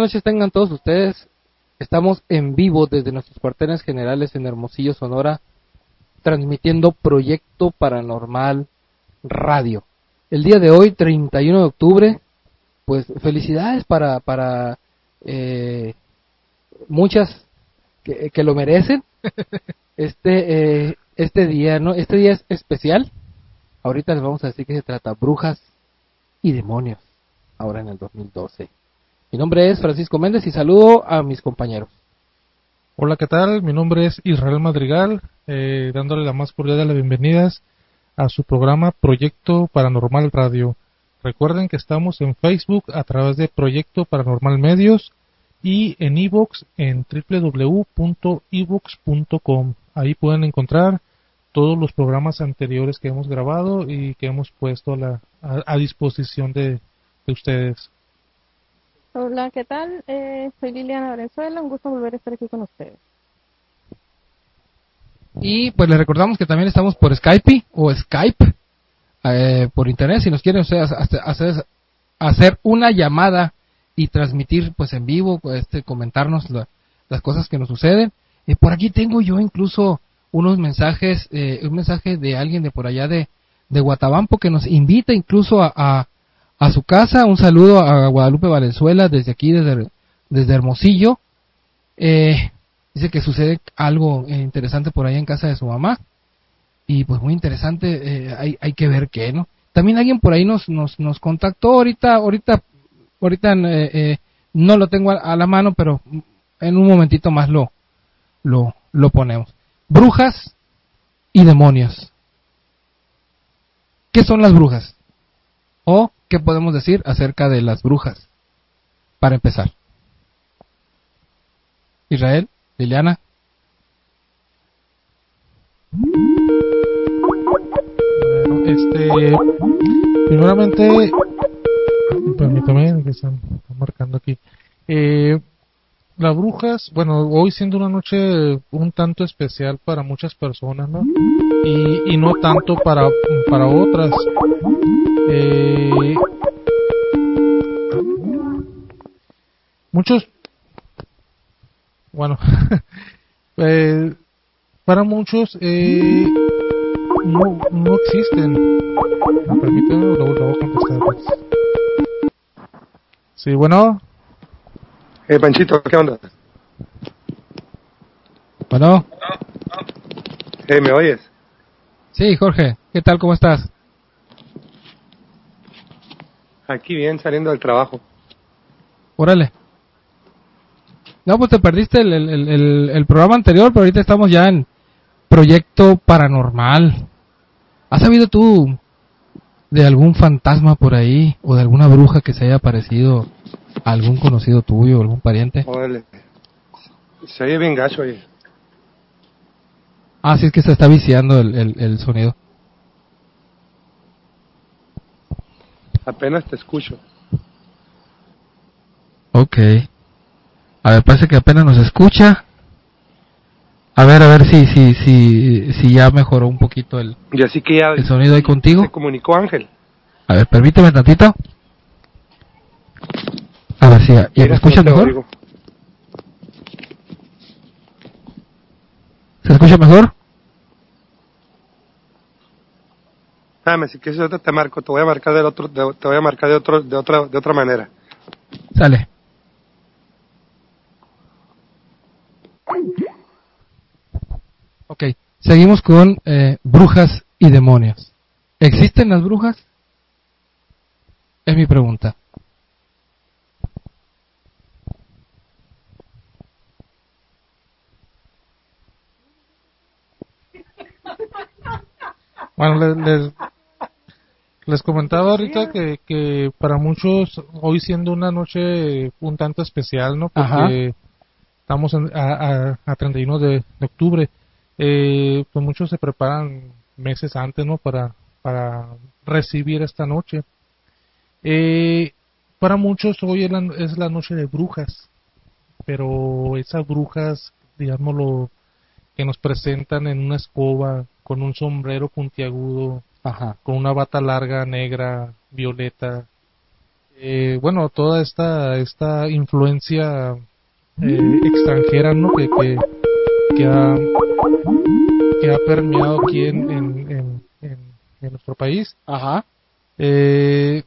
Buenas noches tengan todos ustedes. Estamos en vivo desde nuestros cuarteles generales en Hermosillo, Sonora, transmitiendo Proyecto Paranormal Radio. El día de hoy, 31 de octubre, pues felicidades para, para eh, muchas que, que, lo merecen. Este, eh, este día, ¿no? Este día es especial. Ahorita les vamos a decir que se trata brujas y demonios, ahora en el 2012. Mi nombre es Francisco Méndez y saludo a mis compañeros. Hola, ¿qué tal? Mi nombre es Israel Madrigal, eh, dándole la más cordial de las bienvenidas a su programa Proyecto Paranormal Radio. Recuerden que estamos en Facebook a través de Proyecto Paranormal Medios y en iVoox en www.evox.com. Ahí pueden encontrar todos los programas anteriores que hemos grabado y que hemos puesto a, la, a, disposición de, ustedes. Hola, ¿qué tal? Eh, soy Liliana Valenzuela, un gusto volver a estar aquí con ustedes. Y pues les recordamos que también estamos por Skype o Skype, eh, por internet, si nos quieren ustedes hacer, hacer una llamada y transmitir pues en vivo, este, comentarnos las cosas que nos suceden. y por aquí tengo yo incluso unos mensajes, eh, un mensaje de alguien de por allá de, de Guatabampo que nos invita incluso a, su casa. Un saludo a Guadalupe Valenzuela desde aquí, desde, desde Hermosillo. Eh, dice que sucede algo interesante por allá en casa de su mamá. Y pues muy interesante, eh, hay, hay que ver qué, ¿no? También alguien por ahí nos, nos, nos contactó ahorita, ahorita, ahorita eh, eh, no lo tengo a, a, la mano, pero en un momentito más lo, lo, lo ponemos brujas y demonios. ¿Qué son las brujas? ¿O qué podemos decir acerca de las brujas? Para empezar. Israel, Liliana. Bueno, este, primeramente, permítame que están marcando aquí. Eh, las brujas, bueno, hoy siendo una noche un tanto especial para muchas personas, ¿no? Y, y no tanto para, para otras. Eh, muchos, bueno, eh, para muchos eh, no, no existen. Permítanme, voy a contestar. Sí, bueno. Eh, Panchito, ¿qué onda? Bueno. Eh, ¿me oyes? Sí, Jorge, ¿qué tal? ¿Cómo estás? Aquí bien, saliendo del trabajo. Órale. No, pues te perdiste el, el, el, el, programa anterior, pero ahorita estamos ya en Proyecto Paranormal. ¿Has sabido tú de algún fantasma por ahí o de alguna bruja que se haya aparecido algún conocido tuyo, algún pariente? Órale. Se oye bien gacho ahí. Ah, sí, es que se está viciando el, el, el, sonido. Apenas te escucho. Ok. A ver, parece que apenas nos escucha. A ver, a ver si, si, si, si ya mejoró un poquito el, y así que ya el sonido ahí contigo. Se comunicó Ángel. A ver, permíteme tantito. A ver si ya, ya ¿me escuchas mejor? Oigo. ¿Se escucha mejor? Dame, si quieres te marco, te voy a marcar del otro, de, te voy a marcar de otro, de otra, de otra manera. Sale. Ok, seguimos con eh, brujas y demonios. ¿Existen las brujas? Es mi pregunta. Bueno, les, les, les comentaba ahorita que, que, para muchos, hoy siendo una noche un tanto especial, ¿no? Porque Ajá. estamos en, a, a, a, 31 de, de octubre, eh, pues muchos se preparan meses antes, ¿no? Para, para recibir esta noche. Eh, para muchos hoy es la, es la noche de brujas, pero esas brujas, digámoslo, que nos presentan en una escoba, con un sombrero puntiagudo, Ajá. con una bata larga, negra, violeta, eh, bueno, toda esta, esta influencia eh, extranjera, ¿no? Que, que, que, ha, que ha permeado aquí en, en, en, en nuestro país. Ajá. Eh,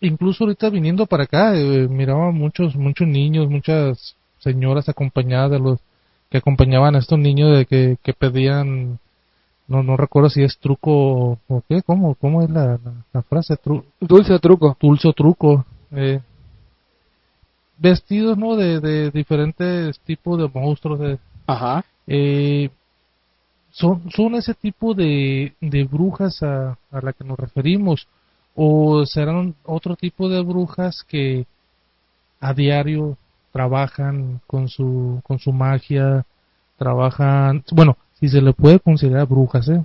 incluso ahorita viniendo para acá, eh, miraba muchos, muchos niños, muchas señoras acompañadas de los que acompañaban a estos niños de que, que pedían, no, no recuerdo si es truco o qué, cómo, cómo es la, la, frase, dulce o truco, dulce o truco, eh, vestidos, ¿no? De, de diferentes tipos de monstruos, de, ajá, eh, son, son ese tipo de, de brujas a, a la que nos referimos o serán otro tipo de brujas que a diario trabajan con su con su magia trabajan bueno si se le puede considerar brujas eh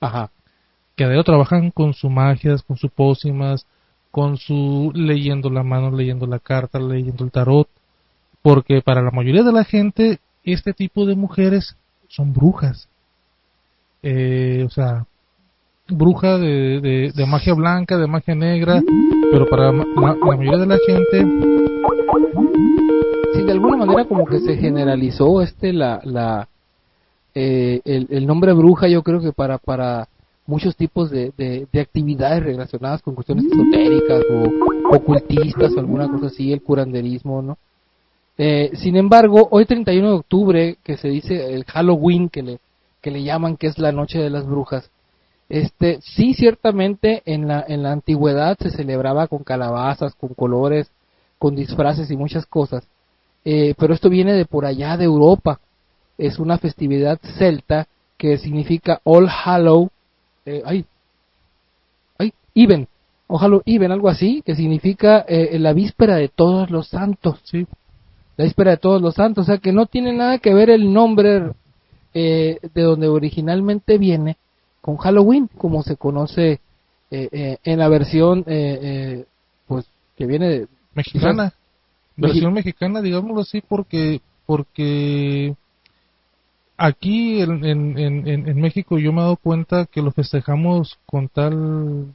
ajá. Que diario trabajan con su magias con sus pócimas con su leyendo la mano leyendo la carta leyendo el tarot porque para la mayoría de la gente este tipo de mujeres son brujas. Eh, o sea bruja de, de, magia blanca, de magia negra, pero para la, mayoría de la gente... Sí, de alguna manera como que se generalizó este la, la eh, el, nombre bruja yo creo que para para muchos tipos de, de, actividades relacionadas con cuestiones esotéricas o ocultistas o alguna cosa así, el curanderismo, ¿no? Eh, sin embargo, hoy 31 de octubre, que se dice el Halloween, que le, que le llaman que es la noche de las brujas, este, sí, ciertamente en la, en la antigüedad se celebraba con calabazas, con colores, con disfraces y muchas cosas. Eh, pero esto viene de por allá de Europa. Es una festividad celta que significa All Hallow, eh, ay, ay, Even, All Hallow Even, algo así, que significa eh, la víspera de todos los santos. Sí. La víspera de todos los santos, o sea que no tiene nada que ver el nombre eh, de donde originalmente viene con Halloween, como se conoce eh, eh, en la versión eh, pues que viene de mexicana, versión mexicana, digámoslo así, porque porque aquí en, en, en, México yo me he dado cuenta que lo festejamos con tal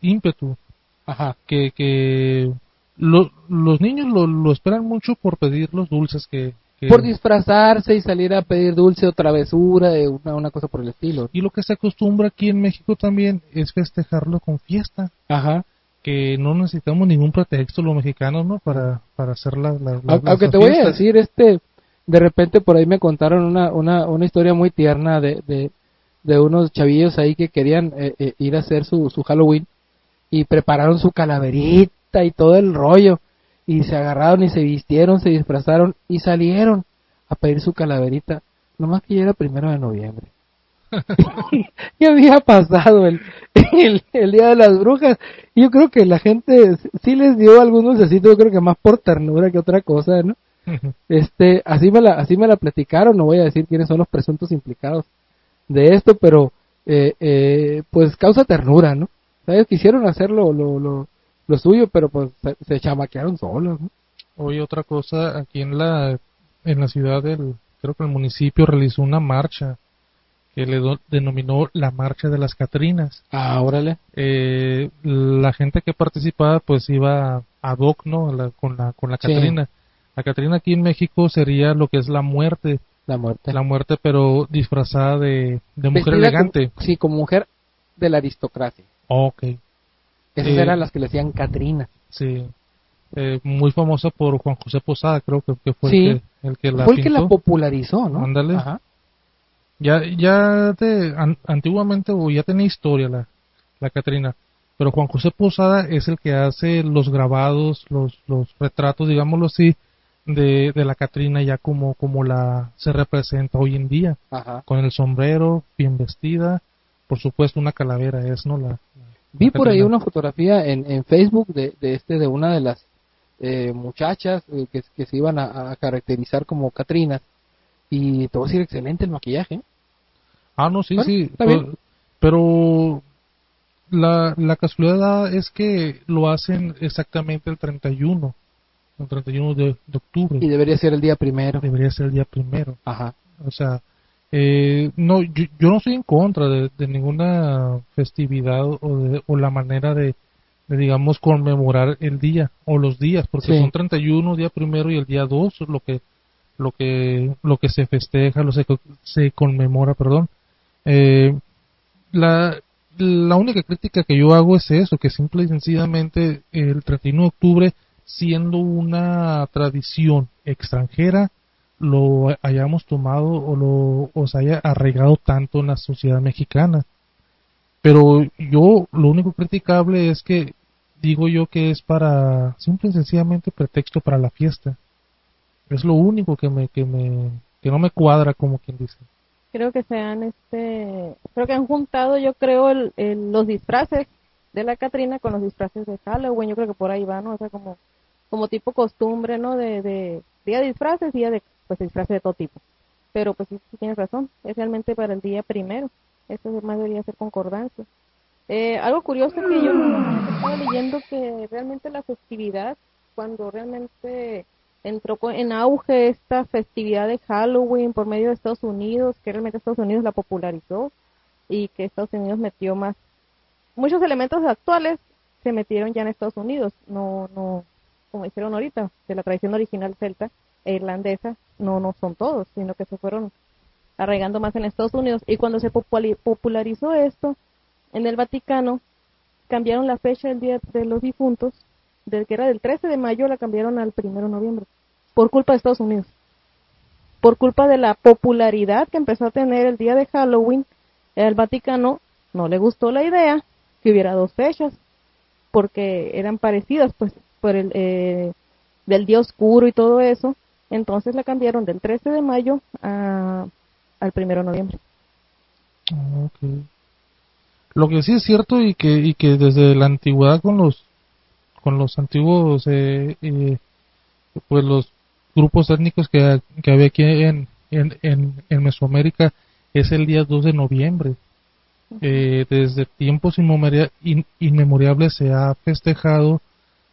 ímpetu, Ajá. que que los niños lo, lo esperan mucho por pedir los dulces que, por disfrazarse y salir a pedir dulce o travesura, una, una cosa por el estilo. Y lo que se acostumbra aquí en México también es festejarlo con fiesta. Ajá. Que no necesitamos ningún pretexto los mexicanos, ¿no? Para, para hacer la, la, Aunque te voy a decir, este, de repente por ahí me contaron una, una, una historia muy tierna de, de, de unos chavillos ahí que querían eh, eh, ir a hacer su, su Halloween y prepararon su calaverita y todo el rollo y se agarraron y se vistieron, se disfrazaron y salieron a pedir su calaverita, nomás que ya era primero de noviembre. ya había pasado el, el, día de las brujas. Y yo creo que la gente sí les dio algún dulcecito, yo creo que más por ternura que otra cosa, ¿no? Este, así me la, así me la platicaron, no voy a decir quiénes son los presuntos implicados de esto, pero eh, eh, pues causa ternura, ¿no? Ellos quisieron hacerlo lo, lo, lo suyo, pero pues se, chamaquearon solos. ¿no? Oye, otra cosa, aquí en la, en la ciudad del, creo que el municipio realizó una marcha que le denominó la Marcha de las Catrinas. Ah, órale. Eh, la gente que participaba pues iba a hoc, ¿no? con la, con la Catrina. La Catrina aquí en México sería lo que es la muerte. La muerte. La muerte, pero disfrazada de, de mujer elegante. sí, como mujer de la aristocracia. Ok. Esas eran las que le decían Catrina. Sí. Eh, muy famosa por Juan José Posada, creo que, fue el, que, el, que, la Fue el que la popularizó, ¿no? Ándale. Ya, ya de, antiguamente o ya tenía historia la, la Catrina, pero Juan José Posada es el que hace los grabados, los, los retratos, digámoslo así, de, de la Catrina ya como, como la se representa hoy en día, con el sombrero, bien vestida, por supuesto una calavera es, ¿no? La, Vi por ahí una fotografía en, en Facebook de, de, este de una de las eh, muchachas eh, que, que, se iban a, caracterizar como Catrina y te voy a decir excelente el maquillaje. Ah, no, sí, sí. Pero, la, la casualidad es que lo hacen exactamente el 31, el 31 de, de octubre. Y debería ser el día primero. Debería ser el día primero. Ajá. O sea, eh, no, yo, yo, no estoy en contra de, ninguna festividad o, de, o la manera de, digamos, conmemorar el día o los días, porque Sí. son 31, día primero y el día 2, lo que, lo que, lo que se festeja, lo se, se conmemora, perdón. Eh, la, la única crítica que yo hago es eso, que simple y sencillamente el 31 de octubre, siendo una tradición extranjera, lo hayamos tomado o lo o se haya arraigado tanto en la sociedad mexicana. Pero yo lo único criticable es que digo yo que es para simple y sencillamente pretexto para la fiesta. Es lo único que me que me que no me cuadra como quien dice. Creo que se han, este, creo que han juntado, yo creo, el, el- los disfraces de la Catrina con los disfraces de Halloween. Yo creo que por ahí va, ¿no? O sea, como, como tipo costumbre, ¿no? De, día de disfraces, día de, pues, disfraces de todo tipo. Pero, pues, sí, tienes razón. Es realmente para el día primero. Eso más debería ser concordancia. Eh, algo curioso que yo estaba leyendo que realmente la festividad, cuando realmente entró en auge esta festividad de Halloween por medio de Estados Unidos, que realmente Estados Unidos la popularizó y que Estados Unidos metió más. Muchos elementos actuales se metieron ya en Estados Unidos, no, no, como hicieron ahorita, de la tradición original celta e irlandesa, no, no son todos, sino que se fueron arraigando más en Estados Unidos. Y cuando se popularizó esto, en el Vaticano, cambiaron la fecha del Día de los Difuntos, del que era del 13 de mayo, la cambiaron al 1 de noviembre, por culpa de Estados Unidos. Por culpa de la popularidad que empezó a tener el día de Halloween, el Vaticano no le gustó la idea que hubiera dos fechas, porque eran parecidas, pues, por el eh, del día oscuro y todo eso. Entonces la cambiaron del 13 de mayo a, al 1 de noviembre. Ah. Lo que sí es cierto y que y que desde la antigüedad con los con los antiguos eh, eh, pues los grupos étnicos que, que había aquí en, en, en, en Mesoamérica es el día 2 de noviembre. Eh, desde tiempos inmemoria- in- inmemoriales se ha festejado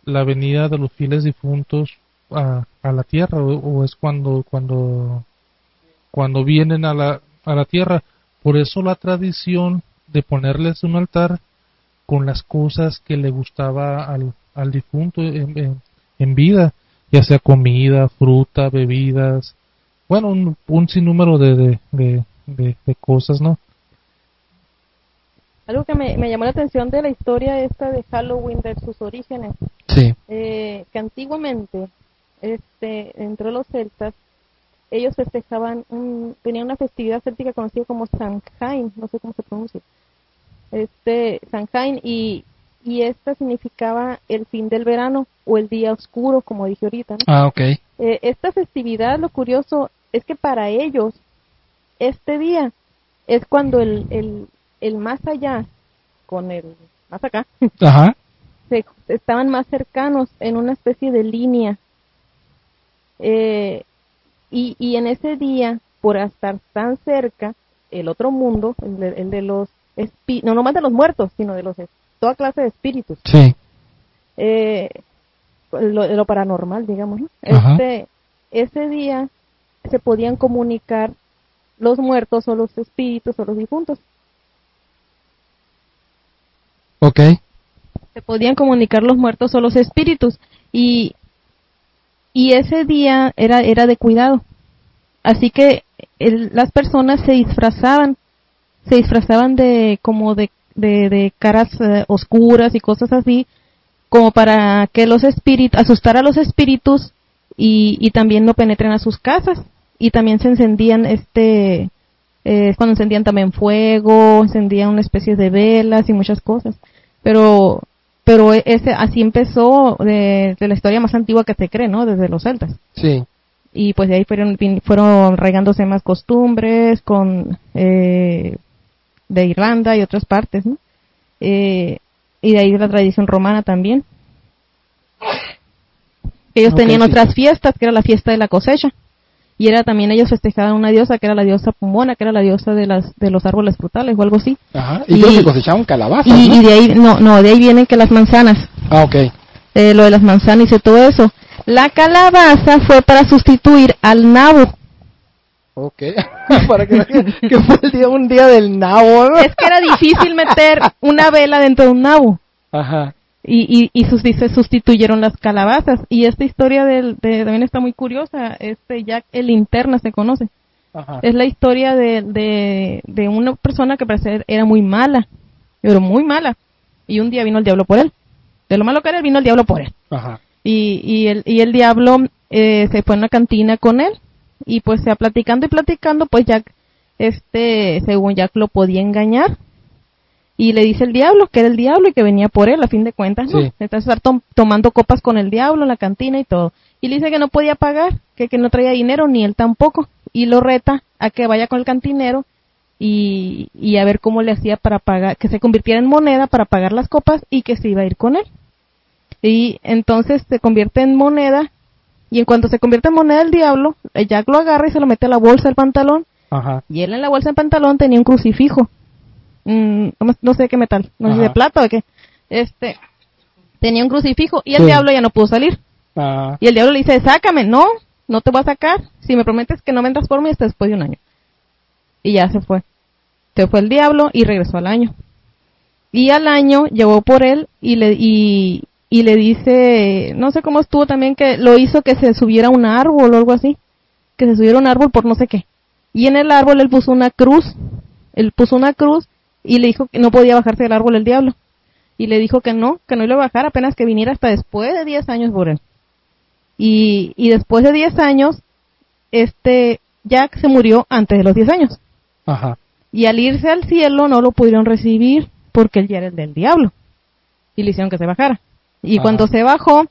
la venida de los fieles difuntos a, a la tierra o, es cuando cuando cuando vienen a la a la tierra por eso la tradición de ponerles un altar con las cosas que le gustaba al, al difunto en, en- vida, ya sea comida, fruta, bebidas, bueno, un, un sinnúmero de, de- de cosas, ¿no? Algo que me, me llamó la atención de la historia esta de Halloween de sus orígenes, Sí. eh, que antiguamente, este, entre los celtas, ellos festejaban, un, tenían una festividad céltica conocida como Samhain, no sé cómo se pronuncia, este, Samhain, y, y esta significaba el fin del verano o el día oscuro, como dije ahorita, ¿no? Ah, ok. Eh, esta festividad, lo curioso es que para ellos, este día es cuando el, el, el más allá con el más acá Ajá. se, estaban más cercanos en una especie de línea. Eh, y, y en ese día, por estar tan cerca, el otro mundo, el de, el de los no nomás de los muertos, sino de los toda clase de espíritus, Sí. eh, lo, lo paranormal, digamos, ¿no? Este, ese día se podían comunicar los muertos o los espíritus o los difuntos. Ok. Se podían comunicar los muertos o los espíritus y y ese día era era de cuidado. Así que el- las personas se disfrazaban, se disfrazaban de como de de, caras eh, oscuras y cosas así, como para que los espíritus, asustar a los espíritus y, y también no penetren a sus casas. Y también se encendían, este, eh, cuando encendían también fuego, encendían una especie de velas y muchas cosas. Pero, pero ese, así empezó de, de la historia más antigua que se cree, ¿no? Desde los celtas Sí. y pues de ahí fueron fueron regándose más costumbres con eh, de Irlanda y otras partes ¿no? Eh, y de ahí la tradición romana también ellos tenían sí. otras fiestas que era la fiesta de la cosecha y era también ellos festejaban una diosa que era la diosa Pumona que era la diosa de las de los árboles frutales o algo así Ajá. Y, Y- creo que cosechaban calabazas, y, ¿no? y de ahí no no de ahí vienen que las manzanas Ah, ok. eh, lo de las manzanas y todo eso. La calabaza fue para sustituir al nabo. Ok. Para que, que fue el día, un día del nabo, ¿no? Es que era difícil meter una vela dentro de un nabo. Ajá. Y, y, sus, se sustituyeron las calabazas. Y esta historia del, de, también está muy curiosa. Este Jack el Linterna se conoce. Es la historia de, de, de una persona que parece era muy mala, pero muy mala. Y un día vino el diablo por él. De lo malo que era, vino el diablo por él. Y, y, el, y el diablo eh, se fue a una cantina con él. Y pues se platicando y platicando, pues Jack, este, según Jack lo podía engañar y le dice el diablo que era el diablo y que venía por él a fin de cuentas, ¿no? Entonces estar tomando copas con el diablo en la cantina y todo. Y le dice que no podía pagar, que, que no traía dinero ni él tampoco. Y lo reta a que vaya con el cantinero y, y a ver cómo le hacía para pagar, que se convirtiera en moneda para pagar las copas y que se iba a ir con él. Y entonces se convierte en moneda y en cuanto se convierte en moneda el diablo, Jack lo agarra y se lo mete a la bolsa del pantalón. Y él en la bolsa del pantalón tenía un crucifijo Mm, no sé qué metal, no sé de plata o de qué. Este, tenía un crucifijo y el diablo ya no pudo salir. Ah. Y el diablo le dice, sácame, no, no te voy a sacar, si me prometes que no vendas por mí hasta después de un año. Y ya se fue. Se fue el diablo y regresó al año. Y al año llegó por él y le, y, y le dice, no sé cómo estuvo también, que lo hizo que se subiera a un árbol o algo así. Que se subiera a un árbol por no sé qué. Y en el árbol él puso una cruz. Él puso una cruz y le dijo que no podía bajarse del árbol el diablo. Y le dijo que no, que no iba a bajar apenas que viniera hasta después de 10 años por él. Y, y después de 10 años, este Jack se murió antes de los 10 años. Ajá. Y al irse al cielo no lo pudieron recibir porque él ya era el del diablo. Y le hicieron que se bajara. Y cuando se bajó,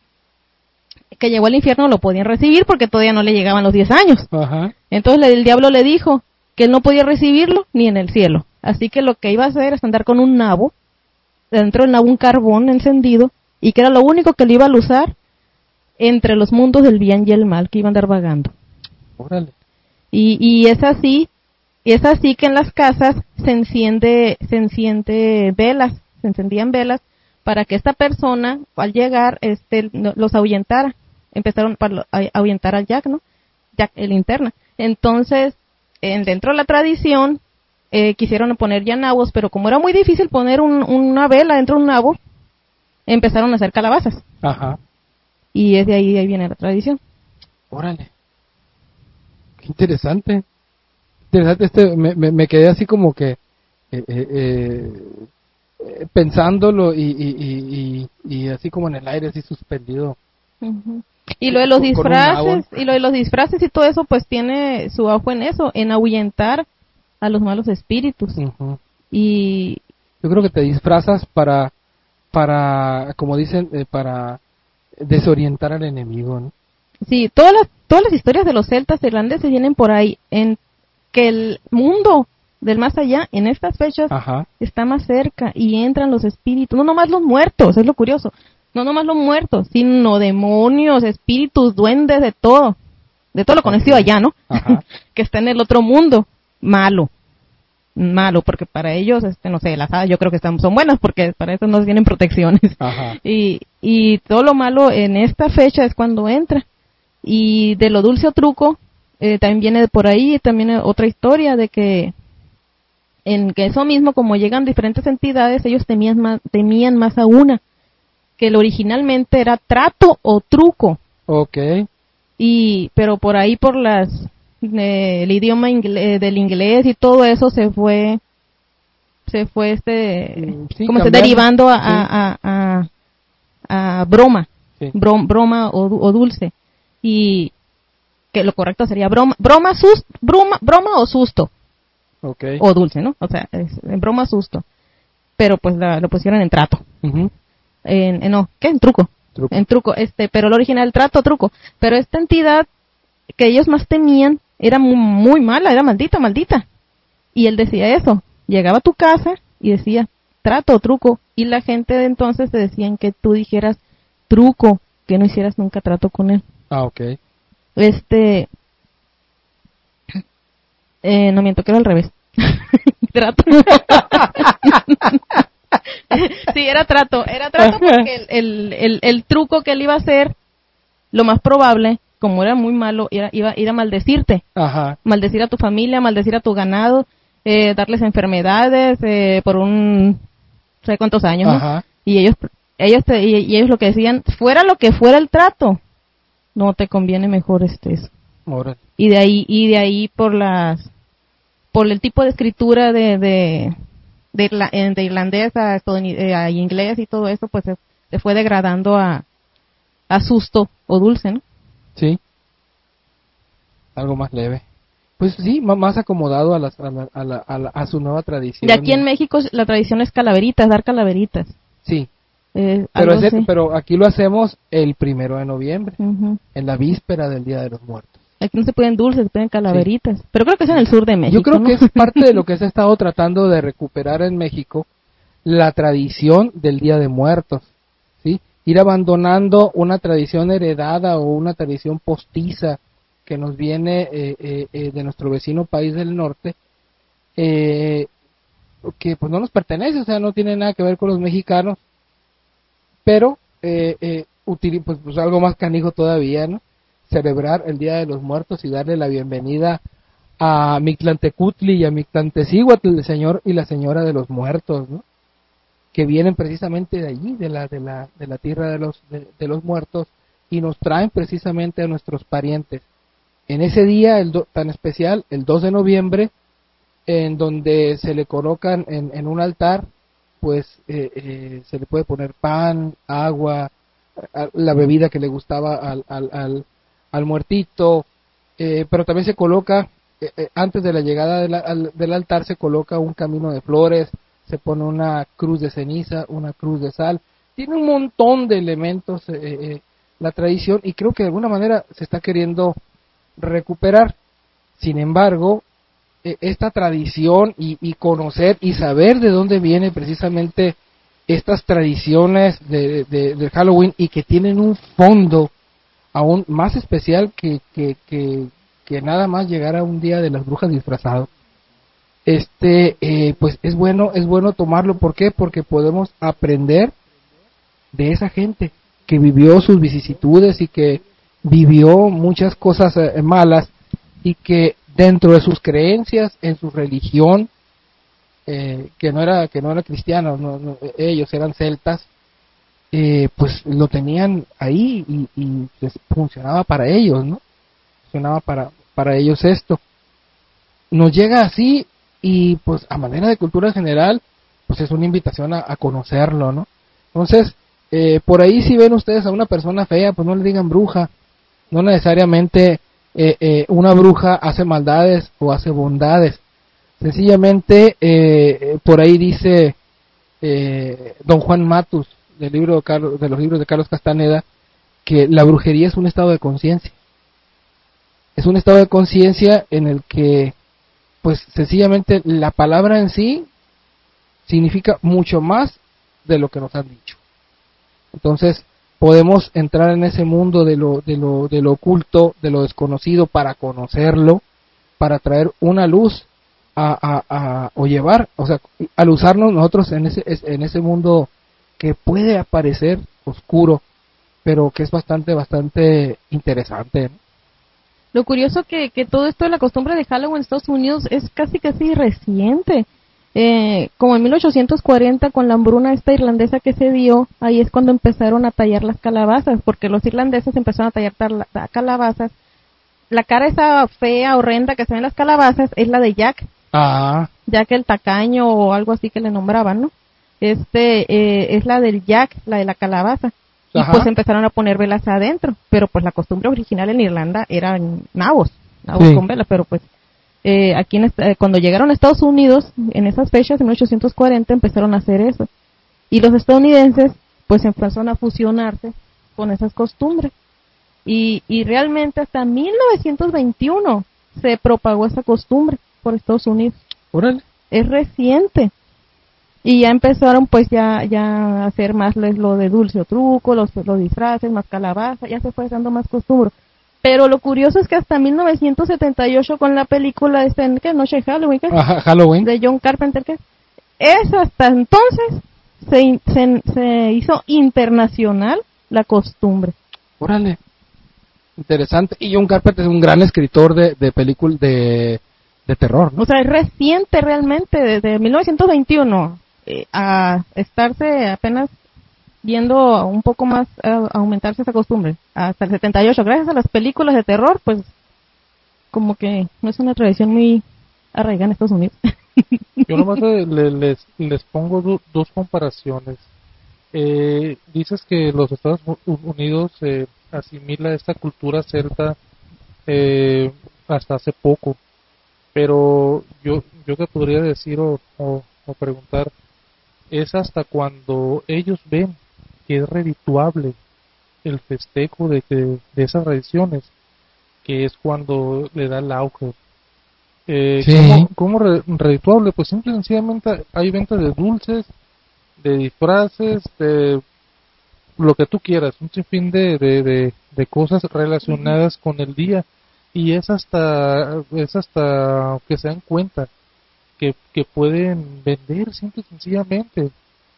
que llegó al infierno, lo podían recibir porque todavía no le llegaban los 10 años. Ajá. Entonces el diablo le dijo que él no podía recibirlo ni en el cielo. Así que lo que iba a hacer es andar con un nabo, dentro del nabo un carbón encendido, y que era lo único que le iba a usar entre los mundos del bien y el mal que iba a andar vagando. Órale. Y, y es así, es así que en las casas se enciende, se enciende velas, se encendían velas para que esta persona al llegar este los ahuyentara. Empezaron a ahuyentar al Jack, ¿no? Jack el interna. Entonces, en, dentro de la tradición eh, quisieron poner ya nabos, pero como era muy difícil poner una vela dentro de un nabo, empezaron a hacer calabazas. Ajá. Y es de ahí, ahí viene la tradición. Órale. Qué interesante. Interesante, este, me, me, quedé así como que eh, eh, pensándolo y, y, y, así como en el aire, así suspendido. Y lo de los disfraces, y lo de los disfraces y todo eso, pues tiene su ojo en eso, en ahuyentar a los malos espíritus. Y yo creo que te disfrazas para, para, como dicen, eh, para desorientar al enemigo, ¿no? Sí, todas las, todas las historias de los celtas irlandeses vienen por ahí, en que el mundo del más allá, en estas fechas, está más cerca y entran los espíritus, no nomás los muertos, es lo curioso, no nomás los muertos, sino demonios, espíritus, duendes, de todo, de todo lo conocido allá, ¿no? que está en el otro mundo malo malo porque para ellos este no sé las hadas yo creo que están son buenas porque para eso no tienen protecciones. Y y todo lo malo en esta fecha es cuando entra. Y de lo dulce o truco eh, también viene por ahí también otra historia de que en que eso mismo como llegan diferentes entidades ellos temían más temían más a una que el originalmente era trato o truco. Okay y pero por ahí por las el idioma del inglés y todo eso se fue se fue este mm, como se derivando a, a, a, broma broma o, dulce. Y que lo correcto sería broma broma broma, broma o susto. O dulce no o sea es, broma susto. Pero pues lo pusieron en trato. En, no qué en truco. truco. En truco este pero el original trato truco. Pero esta entidad que ellos más temían era muy, mala, era maldita, maldita. Y él decía eso. Llegaba a tu casa y decía trato, truco. Y la gente de entonces te decían que tú dijeras truco, que no hicieras nunca trato con él. Ah, ok. Este. Eh, no miento que era al revés. trato. sí, era trato. Era trato porque el, el, el truco que él iba a hacer, lo más probable como era muy malo, iba, iba a ir a maldecirte. Ajá. Maldecir a tu familia, maldecir a tu ganado, eh, darles enfermedades eh, por un, no sé cuántos años, Ajá. Y ellos, ellos te- y, y ellos lo que decían, fuera lo que fuera el trato, no te conviene mejor este eso. Y de ahí, y de ahí por las, por el tipo de escritura de, de, de, irla- de irlandés a, eh, a inglés y todo eso, pues se, se fue degradando a, a susto o dulce, ¿no? Sí. Algo más leve. Pues sí, más acomodado a, las, a, la- a, la- a, la- a su nueva tradición. De aquí en México la tradición es calaveritas, dar calaveritas. Sí, Eh, pero, ese- así. pero aquí lo hacemos el primero de noviembre, Ujú. en la víspera del Día de los Muertos. Aquí no se pueden dulces, se pueden calaveritas. Pero creo que es en el sur de México. Yo creo ¿no? que es parte de lo que se ha estado tratando de recuperar en México, la tradición del Día de Muertos, ¿sí? Ir abandonando una tradición heredada o una tradición postiza que nos viene eh, eh, eh, de nuestro vecino país del norte, eh, que pues no nos pertenece, o sea, no tiene nada que ver con los mexicanos, pero eh, eh, utili- pues, pues algo más canijo todavía, ¿no? Celebrar el Día de los Muertos y darle la bienvenida a Mictlantecutli y a Mictlantecíhuatl, el señor y la señora de los muertos, ¿no? Que vienen precisamente de allí, de la, de la, de la tierra de los, de, los muertos, y nos traen precisamente a nuestros parientes. En ese día el do- tan especial, el 2 de noviembre, en donde se le colocan en, en un altar, pues eh, eh, se le puede poner pan, agua, la bebida que le gustaba al, al, al, al muertito, eh, pero también se coloca, antes de la llegada de al- del altar, se coloca un camino de flores, se pone una cruz de ceniza, una cruz de sal, tiene un montón de elementos eh, eh, la tradición y creo que de alguna manera se está queriendo recuperar. Sin embargo, eh, esta tradición y, conocer y saber de dónde viene precisamente estas tradiciones de, Halloween y que tienen un fondo aún más especial que, que, que, que nada más llegar a un día de las brujas disfrazado este eh, pues es bueno es bueno tomarlo. ¿por qué? porque podemos aprender de esa gente que vivió sus vicisitudes y que vivió muchas cosas eh, malas y que dentro de sus creencias en su religión eh, que no era que no era cristiano no- ellos eran celtas pues lo tenían ahí y, y les funcionaba para ellos no funcionaba para para ellos esto. Nos llega así y pues a manera de cultura general pues es una invitación a, conocerlo no entonces eh, por ahí si ven ustedes a una persona fea pues no le digan bruja. No necesariamente eh, eh, una bruja hace maldades o hace bondades. Sencillamente eh, eh, por ahí dice don Juan Matus del libro de, Carlos- de los libros de Carlos Castaneda que la brujería es un estado de conciencia. Es un estado de conciencia en el que pues sencillamente la palabra en sí significa mucho más de lo que nos han dicho entonces podemos entrar en ese mundo de lo de lo de lo oculto de lo desconocido para conocerlo para traer una luz a, a, a- o llevar o sea al usarnos nosotros en ese es- en ese mundo que puede aparecer oscuro pero que es bastante bastante interesante. Lo curioso que, que todo esto de la costumbre de Halloween en Estados Unidos es casi casi reciente. Eh, como en 1840 con la hambruna esta irlandesa que se dio, ahí es cuando empezaron a tallar las calabazas, porque los irlandeses empezaron a tallar calabazas. La cara esa fea, horrenda que se ven en las calabazas es la de Jack, ah Jack el tacaño o algo así que le nombraban, ¿no? Este eh, es la del Jack, la de la calabaza. Y pues empezaron a poner velas adentro, pero pues la costumbre original en Irlanda eran nabos, nabos Sí. con velas, pero pues eh, aquí en eh, cuando llegaron a Estados Unidos, en esas fechas, en 1840, empezaron a hacer eso. Y los estadounidenses pues empezaron a fusionarse con esas costumbres. Y, y realmente hasta 1921 se propagó esa costumbre por Estados Unidos órale es reciente. Y ya empezaron pues ya, ya a hacer más les- lo de dulce o truco, los, los disfraces, más calabaza, ya se fue dando más costumbre. Pero lo curioso es que hasta 1978 con la película esta, en ¿qué? Noche de Halloween, ¿qué? Ajá, Halloween de John Carpenter, ¿qué? Es hasta entonces se, se, se hizo internacional la costumbre. Órale. Interesante. Y John Carpenter es un gran escritor de, de películas de, de terror, ¿no? O sea, es reciente realmente, desde 1921 eh, a estarse apenas viendo un poco más eh, aumentarse esa costumbre. Hasta el 78, gracias a las películas de terror, pues como que no es una tradición muy arraigada en Estados Unidos. Yo nomás les, les pongo dos comparaciones. Eh, dices que los Estados Unidos eh, asimila esta cultura celta eh, hasta hace poco, pero yo yo que podría decir o, o, preguntar es hasta cuando ellos ven que es redituable el festejo de, de, de esas tradiciones, que es cuando le da el auge. Eh, ¿Cómo, redituable? Pues simple y sencillamente hay venta de dulces, de disfraces, de lo que tú quieras, un sinfín de, de, de, cosas relacionadas con el día y es hasta es hasta que se dan cuenta que, que pueden vender simple y sencillamente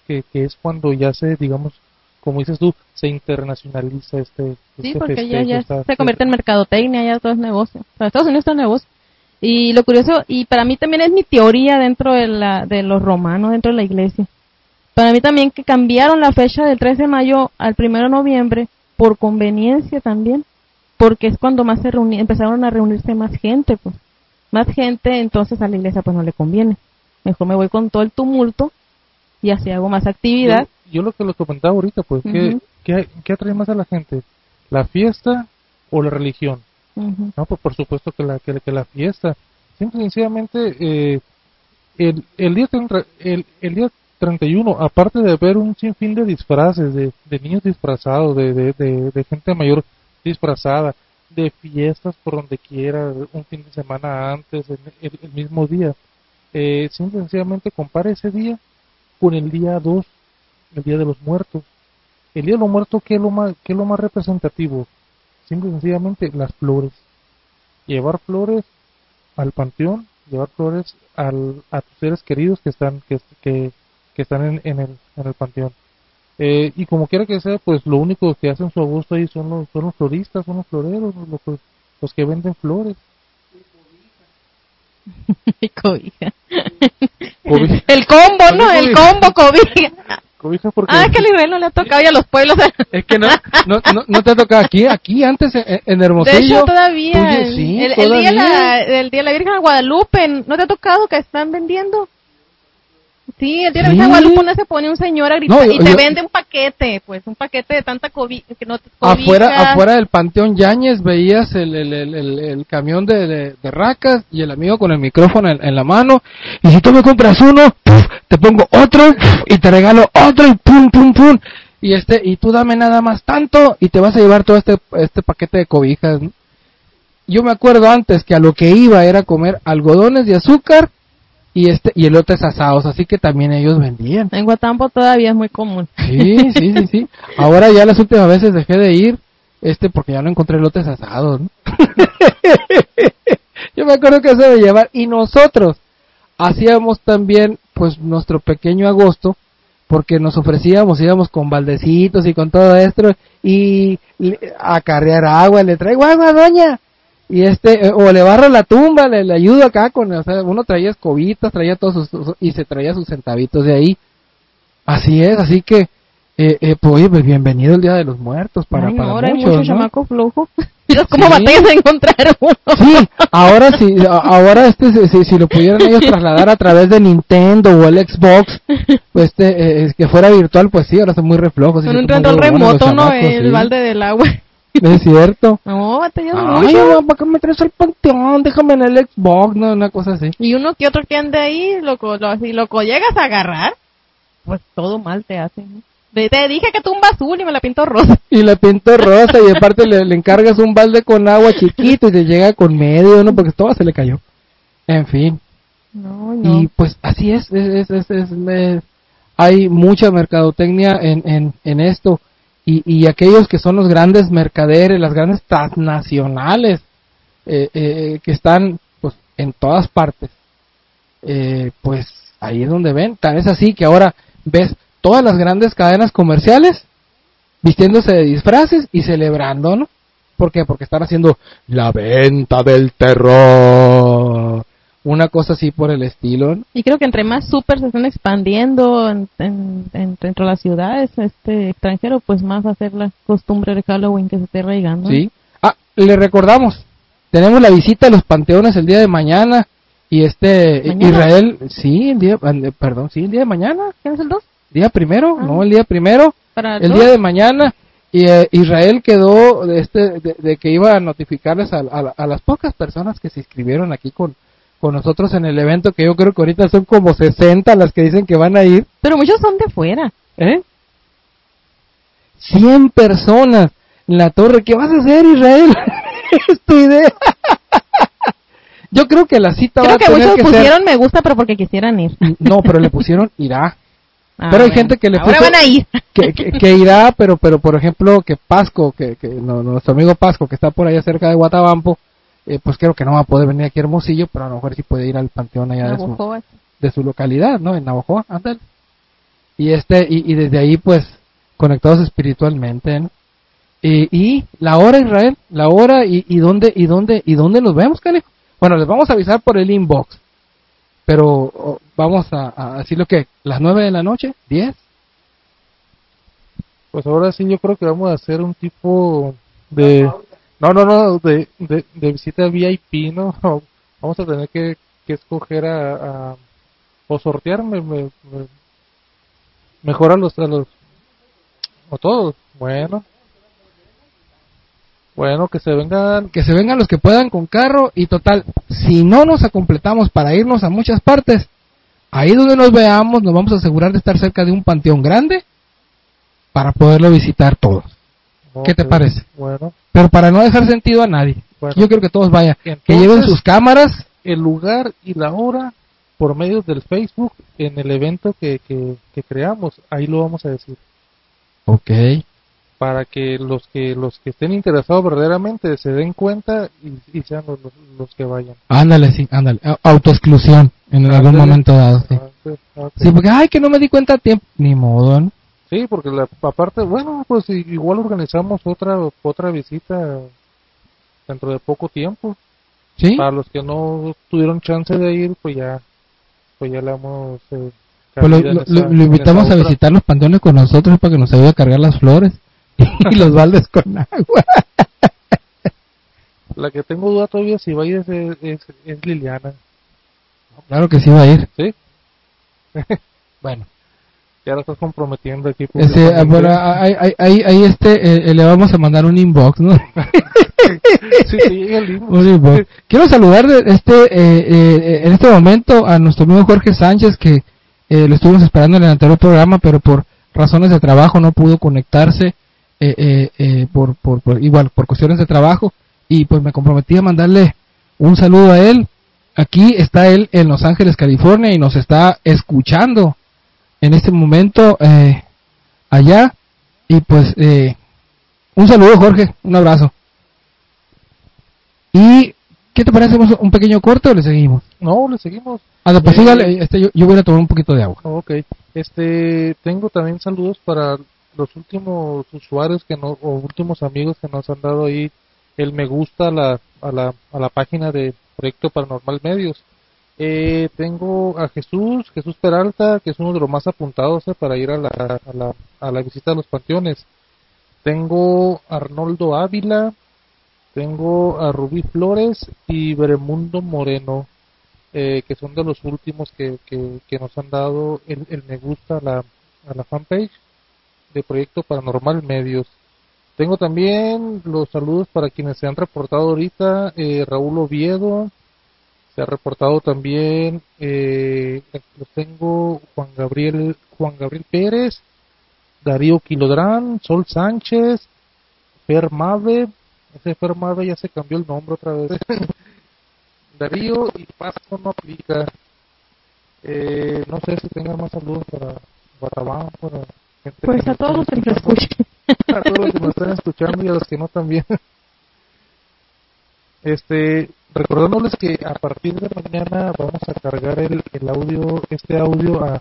que, que es cuando ya se digamos como dices tú se internacionaliza este, sí este porque ya, ya se convierte en mercadotecnia ya todo es negocio. Para Estados Unidos es negocio. Y lo curioso y para mí también es mi teoría dentro de la de los romanos dentro de la iglesia. Para mí también que cambiaron la fecha del 3 de mayo al 1 de noviembre por conveniencia también, porque es cuando más se empezaron a reunirse más gente, pues. Más gente, entonces a la iglesia pues no le conviene. Mejor me voy con todo el tumulto y así hago más actividad. Yo, lo que lo comentaba ahorita, pues, ¿qué, ¿qué, atrae más a la gente? ¿La fiesta o la religión? No, pues por supuesto que la, que, la fiesta. Simple sencillamente, eh, el, el, día, el, el día 31, aparte de ver un sinfín de disfraces, de, niños disfrazados, de, de, gente mayor disfrazada, de fiestas por donde quiera, un fin de semana antes, el, mismo día, eh, sencillamente compara ese día con el día 2, el día de los muertos. El día de los muertos, ¿qué es lo más, qué es lo más representativo? Simple sencillamente las flores. Llevar flores al panteón, llevar flores al, a tus seres queridos que están, que, que, que están en, en, el, en el panteón. Eh, y como quiera que sea, pues lo único que hacen su agosto ahí son los, son los floristas, son los floreros, los, los que venden flores. cobija. El combo, ¿no? El combo cobija. Cobija porque... Ah, que el no le ha tocado ya a los pueblos. es que no, no, no, te ha tocado aquí, aquí antes en, en Hermosillo. De hecho, todavía. el, Día la, el Día de la Virgen de Guadalupe, ¿no te ha tocado que están vendiendo? Sí, el día de Guadalupe se pone un señor a gritar y te vende un paquete, pues un paquete de tanta COVID, que no Afuera, afuera del Panteón Yáñez veías el, el, el, el camión de, de, racas y el amigo con el micrófono en, la mano. Y si tú me compras uno, te pongo otro y te regalo otro y pum, pum, pum. Y este, y tú dame nada más tanto y te vas a llevar todo este, este paquete de cobijas. Yo me acuerdo antes que a lo que iba era comer algodones de azúcar y este y elotes asados, así que también ellos vendían. En Guatampo todavía es muy común. Sí, sí, sí, sí. Ahora ya las últimas veces dejé de ir, este, porque ya no encontré elotes asados. Yo me acuerdo que se de llevar y nosotros hacíamos también, pues, nuestro pequeño agosto, porque nos ofrecíamos, íbamos con baldecitos y con todo esto y a carrear agua, le traigo agua, doña, y este, eh, o le barro la tumba, le, le ayudo acá con, o sea, uno traía escobitas, traía todos sus, y se traía sus centavitos de ahí. Así es, así que, eh, eh, pues, pues bienvenido el Día de los Muertos para, para ahora muchos, hay mucho chamaco flojo. ¿Cómo batallas a encontrar uno? Sí, ahora sí, ahora este, si, si, lo pudieran ellos trasladar a través de Nintendo o el Xbox, pues este, eh, que fuera virtual, pues sí, ahora son muy reflojos. Con un control remoto, ¿no? El balde del agua. Es cierto. No, batallas Ay, ¿para qué me traes al panteón? Déjame en el Xbox, no, una cosa así. Y uno que otro que ande ahí, loco, lo, si loco llegas a agarrar, pues todo mal te hacen. Te dije que tumba azul y me la pinto rosa. Y la pinto rosa y aparte le, encargas un balde con agua chiquito y te llega con medio, ¿no? Porque todo se le cayó. En fin. No, no. Y pues así es, es, es, es, hay mucha mercadotecnia en, en, en esto y, y aquellos que son los grandes mercaderes, las grandes transnacionales eh, eh, que están pues en todas partes, eh, pues ahí es donde ven. Tal es así que ahora ves todas las grandes cadenas comerciales vistiéndose de disfraces y celebrando, ¿no? ¿Por qué? Porque están haciendo la venta del terror. Una cosa así por el estilo. Y creo que entre más super se están expandiendo en, en, en- dentro de las ciudades este extranjero, pues más va a ser la costumbre de Halloween que se esté arraigando. Sí. Ah, le recordamos, tenemos la visita a los panteones el día de mañana y este ¿Mañana? Israel, sí, el día, eh, perdón, sí, el día de mañana, ¿Quién es el 2? día primero, Ah. no, el día primero, Para el dos? día de mañana y eh, Israel quedó de, este, de, de que iba a notificarles a, a- a las pocas personas que se inscribieron aquí con, con nosotros en el evento, que yo creo que ahorita son como 60 las que dicen que van a ir, Pero muchos son de fuera. ¿eh? 100 personas en la torre, ¿qué vas a hacer Israel? es tu idea. yo creo que la cita va Creo a que tener muchos que ser- pusieron me gusta, pero porque quisieran ir. No, pero le pusieron irá. Ah, Pero hay bueno. gente que le Ahora puso- van a ir. que, que, que irá, pero pero por ejemplo que Pasco, que, que no- nuestro amigo Pasco, que está por allá cerca de Guatabampo, eh, pues creo que no va a poder venir aquí a Hermosillo, pero a lo mejor sí puede ir al panteón allá de su, de su localidad, ¿no? En Navajoa, ándale. Y este, y, y desde ahí pues conectados espiritualmente, ¿no? Y, y la hora Israel, la hora y, y dónde, y dónde, y dónde nos vemos, canijo. Bueno, les vamos a avisar por el inbox, pero oh, vamos a, a decirlo que las nueve de la noche, diez, Pues ahora sí yo creo que vamos a hacer un tipo de... No, no, no, de, de, de visita VIP, ¿no? Vamos a tener que, que escoger a, a- o sortear me, me- me- mejor a los, a los, o todos, bueno. Bueno, que se vengan, que se vengan los que puedan con carro y total, si no nos acompletamos para irnos a muchas partes, ahí donde nos veamos nos vamos a asegurar de estar cerca de un panteón grande para poderlo visitar todos. ¿Qué te parece? Bueno, Pero para no dejar sentido a nadie, Bueno. yo creo que todos vayan, que lleven sus cámaras, el lugar y la hora por medio del Facebook en el evento que, que, que creamos, ahí lo vamos a decir. ok, para que los que los que estén interesados verdaderamente se den cuenta y, y sean los, los, los que vayan. ándale, sí, ándale, autoexclusión en algún momento dado, sí. Sí, porque, ay, que no me di cuenta a tiempo, ni modo, ¿no? Sí, porque la, aparte, bueno, pues igual organizamos otra otra visita dentro de poco tiempo. Sí, Para los que no tuvieron chance de ir, pues ya pues ya le damos eh, pues lo, esa- invitamos a visitar los panteones con nosotros para que nos ayude a cargar las flores y los baldes con agua. La que tengo duda todavía si va a ir es, es, es Liliana. Claro que sí va a ir. ¿Sí? Bueno, Ya la estás comprometiendo aquí. bueno, ahí, ahí, ahí, este, eh, eh, le vamos a mandar un inbox, ¿no? Sí, sí, el. Un inbox. Quiero saludar este, eh, eh, en este momento a nuestro amigo Jorge Sánchez, que eh, lo estuvimos esperando en el anterior programa, pero por razones de trabajo no pudo conectarse, eh, eh, eh, por, por, por- igual, por cuestiones de trabajo, y pues me comprometí a mandarle un saludo a él. Aquí está él en Los Ángeles, California, y nos está escuchando en este momento eh, allá. Y pues, eh, un saludo, Jorge, un abrazo. ¿Y qué te parece? ¿Hacemos un pequeño corte o le seguimos? No, le seguimos. Ah, pues Eh, sígale, este, yo, yo voy a tomar un poquito de agua. Ok. Este, tengo también saludos para los últimos usuarios que no, o últimos amigos que nos han dado ahí el me gusta a la, a la, a la página de Proyecto Paranormal Medios. Eh, tengo a Jesús, Jesús Peralta, que es uno de los más apuntados eh, para ir a la, a, la, a la visita a los panteones. Tengo a Arnoldo Ávila, tengo a Rubí Flores y Beremundo Moreno, eh, que son de los últimos que, que, que nos han dado el, el me gusta a la, a la fanpage de Proyecto Paranormal Medios. Tengo también los saludos para quienes se han reportado ahorita, eh, Raúl Oviedo, se ha reportado también, eh, los tengo Juan Gabriel, Juan Gabriel Pérez, Darío Quilodrán, Sol Sánchez, Fer Mave, ese Fer Mave ya se cambió el nombre otra vez. Darío y Pasco no aplica. Eh, no sé si tengan más saludos para Guatabán, para gente Pues a todos los que nos escuchan. a todos los que nos están escuchando y a los que no también. Este, recordándoles que a partir de mañana vamos a cargar el, el audio, este audio a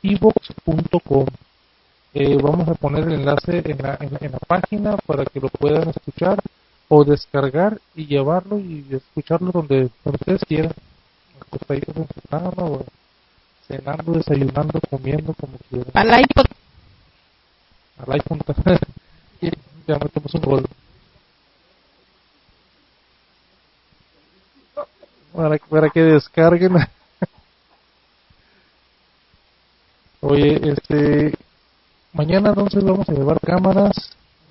www.evox.com. Eh, vamos a poner el enlace en la, en, la- en la página para que lo puedan escuchar o descargar y llevarlo y escucharlo donde, donde ustedes quieran, acostaditos en su cama o cenando, desayunando, comiendo, como quieran. Al iPod. Al iPhone ya metemos un gol. Para, para que descarguen. Oye, este, mañana entonces vamos a llevar cámaras,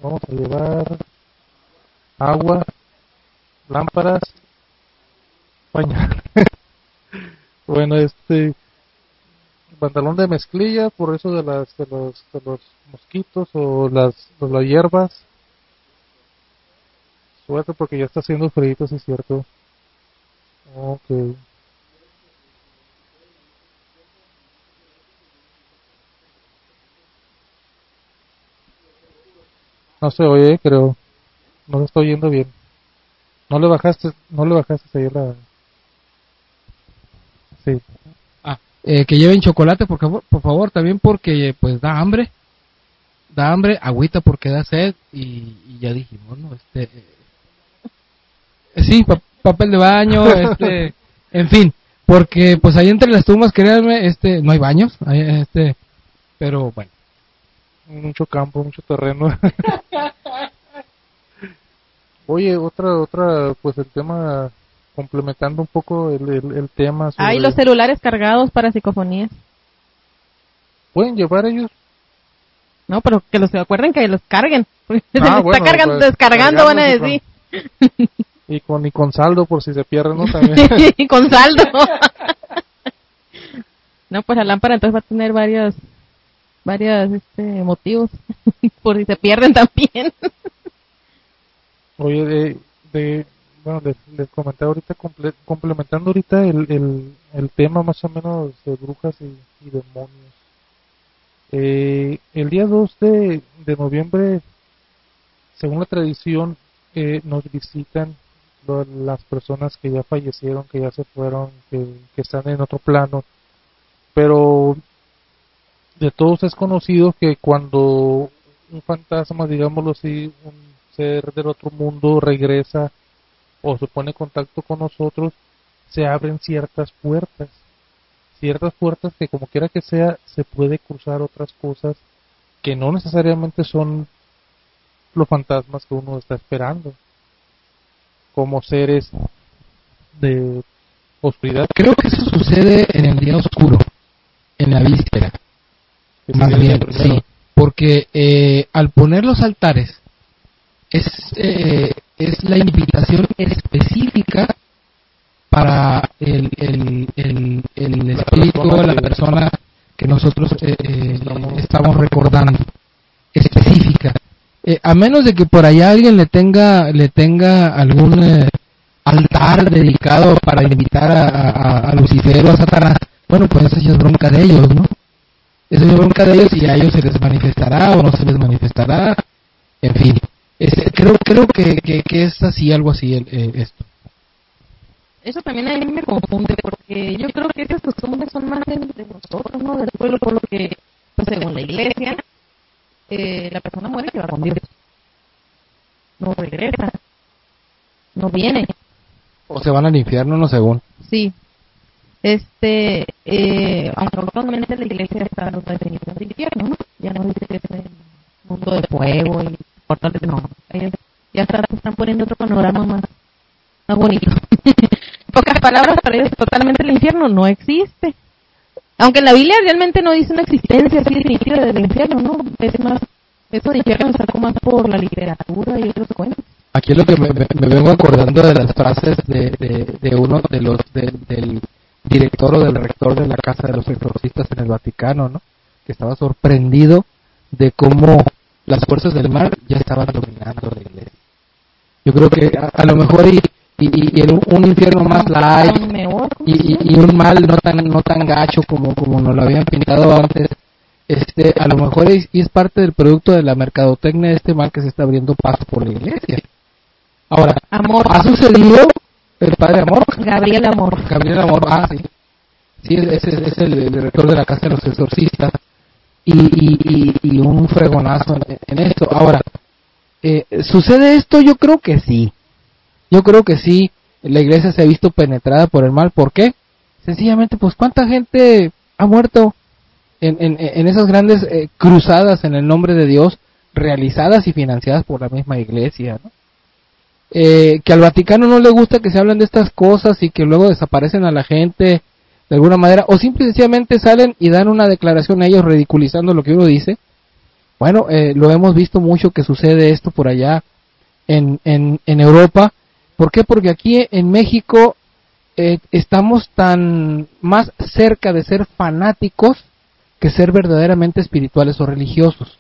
vamos a llevar agua, lámparas, pañal. bueno, este, pantalón de mezclilla por eso de las de los de los mosquitos o las las hierbas suerte porque ya está haciendo frío sí es cierto ok. No se oye creo. No se está oyendo bien. No le bajaste no le bajaste ahí la sí. Eh, que lleven chocolate por favor, por favor también porque pues da hambre. Da hambre agüita porque da sed y, ya dijimos no este sí papel de baño este en fin porque pues ahí entre las tumbas créanme este no hay baños este pero bueno mucho campo mucho terreno oye otra otra pues el tema complementando un poco el, el, tema. Hay los celulares cargados para psicofonías. ¿Pueden llevar ellos? No, pero que los acuerden que los carguen. Ah, está cargando, pues, descargando, van a decir. Y con, y con saldo por si se pierden, ¿no? y con saldo. no, pues la lámpara entonces va a tener varios, varios este, motivos por si se pierden también. Oye, de, de bueno, les, comenté ahorita, complementando ahorita el, el, tema más o menos de brujas y, demonios. Eh, el día 2 de, de noviembre, según la tradición, eh, nos visitan las personas que ya fallecieron, que ya se fueron, que, que están en otro plano. Pero de todos es conocido que cuando un fantasma, digámoslo así, un ser del otro mundo regresa o se pone en contacto con nosotros, se abren ciertas puertas. Ciertas puertas que como quiera que sea, se puede cruzar otras cosas que no necesariamente son los fantasmas que uno está esperando. Como seres de oscuridad. Creo que eso sucede en el día oscuro, en la víspera. Más bien, sí. Porque eh, al poner los altares, es eh, es la invitación específica para el, el, el, el espíritu de la persona que nosotros eh, eh, estamos recordando específica eh, a menos de que por allá alguien le tenga le tenga algún altar dedicado para invitar a, a, Lucifer o a Satanás bueno pues eso ya es bronca de ellos no eso es bronca de ellos y a ellos se les manifestará o no se les manifestará en fin creo creo que, que, es así, algo así eh, esto. Eso también a mí me confunde porque yo creo que esas costumbres son más de, nosotros, ¿no? Del pueblo, por lo que, pues, según la iglesia, eh, la persona muere y va con Dios. No regresa. No viene. O se van al infierno, no según. Sí. Este, eh, aunque actualmente la iglesia está en otra definición de infierno, ¿no? Ya no dice que es el mundo de fuego y no, ya están poniendo otro panorama más, más bonito. Pocas palabras para ellos, totalmente el infierno no existe. Aunque en la Biblia realmente no dice una existencia así definitiva del infierno, ¿no? Es más, eso de infierno sacó más por la literatura y otros cuentos. Aquí es lo que me, vengo acordando de las frases de, uno de los, del director o del rector de la Casa de los Exorcistas en el Vaticano, ¿no? Que estaba sorprendido de cómo las fuerzas del mal ya estaban dominando la iglesia. Yo creo que a, lo mejor y, y, un infierno más light y, un mal no tan no tan gacho como como nos lo habían pintado antes. Este a lo mejor es, es parte del producto de la mercadotecnia de este mal que se está abriendo paso por la iglesia. Ahora amor. ha sucedido el padre amor Gabriel amor. Gabriel amor ah sí. Sí ese es, el, director de la casa de los exorcistas. Y, y, y, un fregonazo en, esto. Ahora, Eh, ¿Sucede esto? Yo creo que sí. Yo creo que sí. La iglesia se ha visto penetrada por el mal. ¿Por qué? Sencillamente, pues, ¿cuánta gente ha muerto en, en, esas grandes eh, cruzadas en el nombre de Dios, realizadas y financiadas por la misma iglesia? Eh, que al Vaticano no le gusta que se hablen de estas cosas y que luego desaparecen a la gente de alguna manera, o simplemente salen y dan una declaración a ellos ridiculizando lo que uno dice. Bueno, eh, lo hemos visto mucho que sucede esto por allá en, en, en Europa. ¿Por qué? Porque aquí en México eh, estamos tan más cerca de ser fanáticos que ser verdaderamente espirituales o religiosos.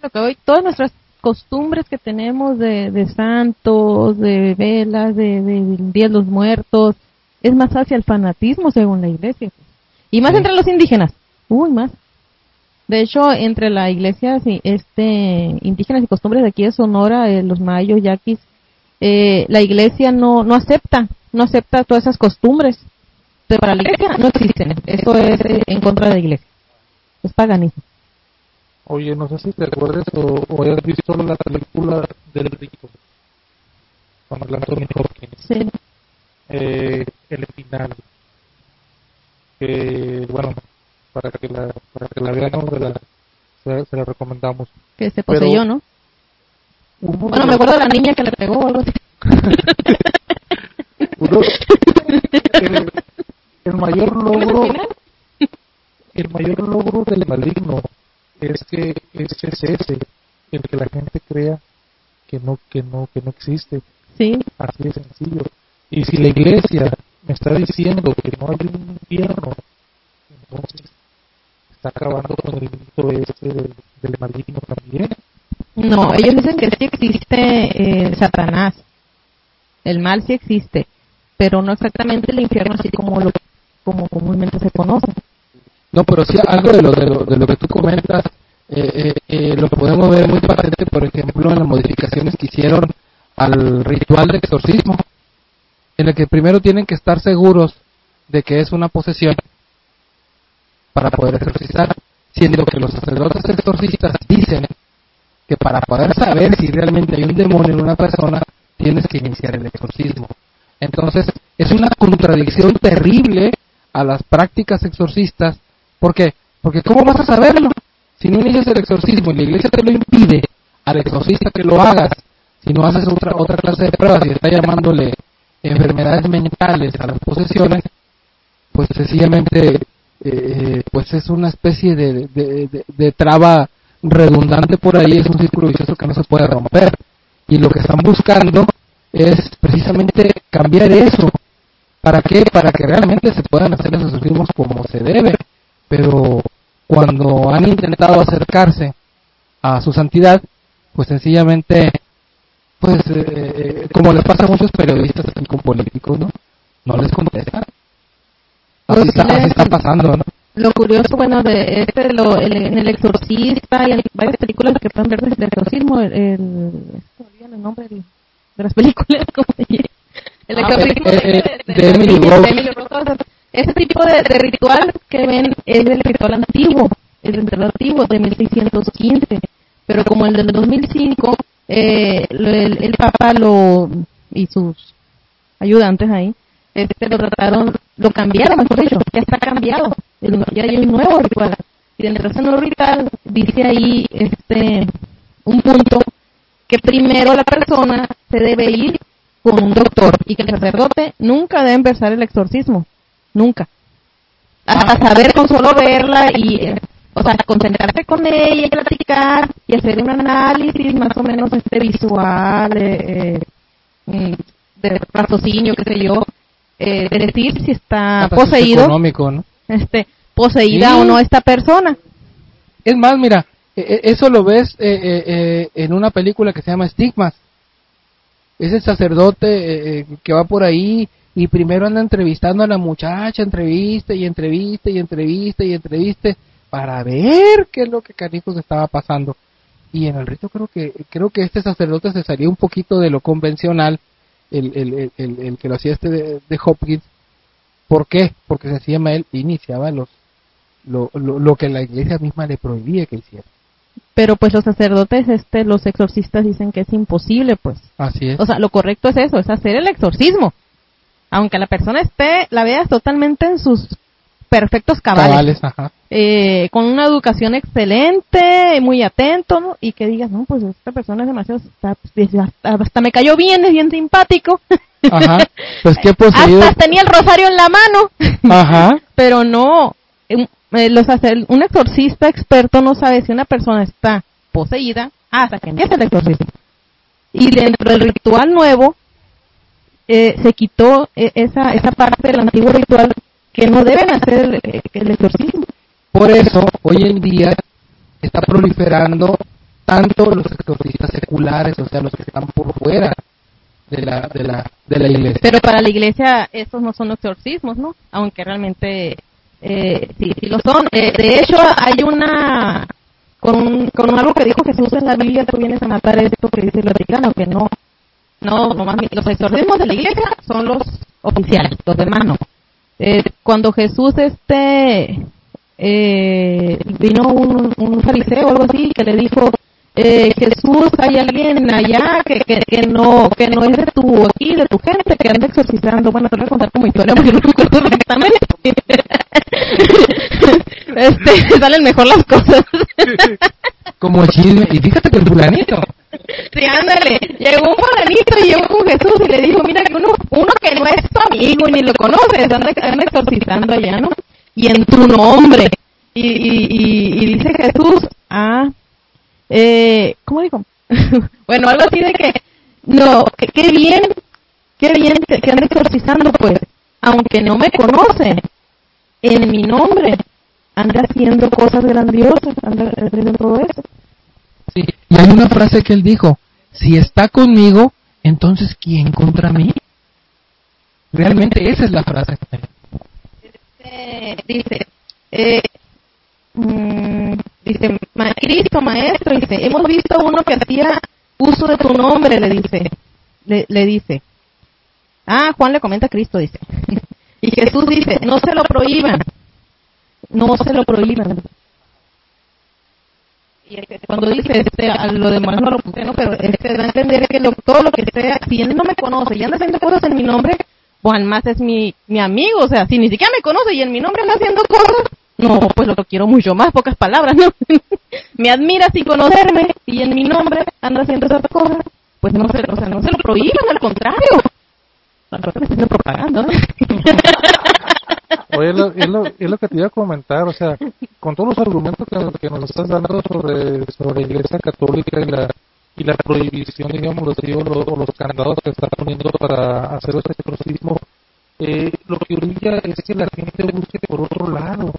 Lo que hoy, todas nuestras costumbres que tenemos de, de santos, de velas, de, de, de los muertos, es más hacia el fanatismo según la iglesia. Y más entre los indígenas. Uy, más. De hecho, entre la iglesia este, indígenas y costumbres de aquí de Sonora, eh, los mayos, yaquis, eh, la iglesia no, no acepta, no acepta todas esas costumbres. Pero para la iglesia no existen. Eso es eh, en contra de la iglesia. Es paganismo. Oye, no sé si te acuerdas o, o hayas visto la película del rico con el Anthony Hopkins. Sí eh, el final que bueno para que la para que la vean se, la recomendamos que se poseyó no bueno me acuerdo de la niña que le pegó algo así. El, mayor logro el mayor logro del maligno es que es ese el que la gente crea que no que no que no existe. Sí. Así de sencillo. Y si la iglesia me está diciendo que no hay un infierno, entonces está acabando con el mito este del, del maligno también. No, ellos dicen que sí existe eh, Satanás. El mal sí existe, pero no exactamente el infierno así como lo como comúnmente se conoce. No, pero sí algo de lo, de lo, de lo que tú comentas, eh, eh, eh lo podemos ver muy patente, por ejemplo, en las modificaciones que hicieron al ritual de exorcismo en el que primero tienen que estar seguros de que es una posesión para poder exorcizar, siendo que los sacerdotes exorcistas dicen que para poder saber si realmente hay un demonio en una persona, tienes que iniciar el exorcismo. Entonces, es una contradicción terrible a las prácticas exorcistas. ¿Por qué? Porque ¿cómo vas a saberlo? Si no inicias el exorcismo y la iglesia te lo impide al exorcista que lo hagas, si no haces otra, otra clase de pruebas y está llamándole enfermedades mentales a las posesiones, pues sencillamente eh, pues es una especie de, de, traba redundante por ahí, es un círculo vicioso que no se puede romper. Y lo que están buscando es precisamente cambiar eso. ¿Para qué? Para que realmente se puedan hacer esos exorcismos como se debe. Pero cuando han intentado acercarse a su santidad, pues sencillamente pues eh, eh, como les pasa a muchos periodistas aquí con políticos, ¿no? No les contestan. Así, está, así está pasando, ¿no? Lo curioso, bueno, de este, lo, en el exorcista y hay varias películas que pueden ver desde el exorcismo, el, el, el nombre de, las películas, como el exorcismo de, Emily Rose. Ese tipo de, de, ritual que ven es el ritual antiguo, el ritual antiguo de 1615, pero como el del 2005 eh, el, el, Papa lo y sus ayudantes ahí este lo trataron lo cambiaron mejor dicho ya está cambiado. Ya hay un nuevo ritual. Y de ese nuevo ritual dice ahí este un punto que primero la persona se debe ir con un doctor y que el sacerdote nunca debe empezar el exorcismo. Nunca. Hasta saber con solo verla y o sea, concentrarse con ella y platicar y hacer un análisis más o menos este visual, eh, eh mm, de raciocinio, qué sé yo, eh, de decir si está poseído, ¿no? este, poseída o no esta persona. Es más, mira, e, e, eso lo ves eh, en una película que se llama Estigmas. Es el sacerdote que va por ahí y primero anda entrevistando a la muchacha, entrevista y entrevista y entrevista y entrevista para ver qué es lo que Canijos estaba pasando. Y en el rito creo que creo que este sacerdote se salía un poquito de lo convencional, el, el, el, el que lo hacía este de, Hopkins. ¿Por qué? Porque sencillamente él iniciaba los lo, lo, lo, que la iglesia misma le prohibía que hiciera. pero pues los sacerdotes, este, los exorcistas dicen que es imposible, pues. Así es. O sea, lo correcto es eso, es hacer el exorcismo. Aunque la persona esté, la veas totalmente en sus perfectos cabales. Eh, con una educación excelente, muy atento, ¿no? Y que digas, no, pues esta persona es demasiado, hasta, me cayó bien, es bien simpático. Ajá. Pues qué Hasta tenía el rosario en la mano. Ajá. Pero no, eh, los un exorcista experto no sabe si una persona está poseída hasta que empieza el exorcismo. Y dentro del ritual nuevo, eh, se quitó esa, esa parte del antiguo ritual que no deben hacer el, exorcismo. Por eso, hoy en día está proliferando tanto los exorcistas seculares, o sea, los que están por fuera de la, de la, de la iglesia. Pero para la iglesia estos no son exorcismos, ¿no? Aunque realmente eh, sí, lo son. Eh, de hecho, hay una, con, con algo que dijo Jesús en la Biblia, tú vienes a matar esto que dice el Vaticano, que no, no, no los exorcismos de la iglesia son los oficiales, los demás no. Eh, cuando Jesús este eh, vino un, un, fariseo o algo así que le dijo eh, Jesús hay alguien allá que, que, que, no que no es de tu aquí de tu gente que anda exorcizando bueno te voy a contar como historia porque no recuerdo exactamente este salen mejor las cosas como chisme y fíjate que el fulanito Sí, ándale. Llegó un fulanito y llegó con Jesús y le dijo, mira uno, uno que no es tu amigo ni lo conoces, anda, anda exorcizando allá, ¿no? Y en tu nombre. Y, y, y, dice Jesús, ah, eh, ¿cómo dijo? bueno, algo así de que, no, que qué bien, qué bien que, que anda exorcizando, pues, aunque no me conoce, en mi nombre, anda haciendo cosas grandiosas, anda haciendo todo eso. Sí, y hay una frase que él dijo, si está conmigo, entonces ¿quién contra mí? Realmente esa es la frase. Este, dice, eh, mm, dice, Cristo maestro, dice, hemos visto uno que hacía uso de tu nombre, le dice, le, le dice. Ah, Juan le comenta a Cristo, dice. y Jesús dice, no se lo prohíban, no se lo prohíban cuando dice este, a lo demás no lo puse, ¿no? Pero este da a entender que todo lo que si él no me conoce y anda haciendo cosas en mi nombre, Juan más es mi, mi amigo, o sea, si ni siquiera me conoce y en mi nombre anda haciendo cosas, no, pues lo quiero mucho más, pocas palabras, ¿no? me admira sin conocerme y en mi nombre anda haciendo esas cosas, pues no se, o sea, no se lo prohíban, al contrario. me haciendo propaganda, ¿no? Oye, es lo, es, lo, lo, que te iba a comentar, o sea, con todos los argumentos que, que nos estás dando sobre, sobre la Iglesia Católica y la y la prohibición, digamos, los, o los candados que está poniendo para hacer este exorcismo, eh, lo que orilla es que la gente busque por otro lado,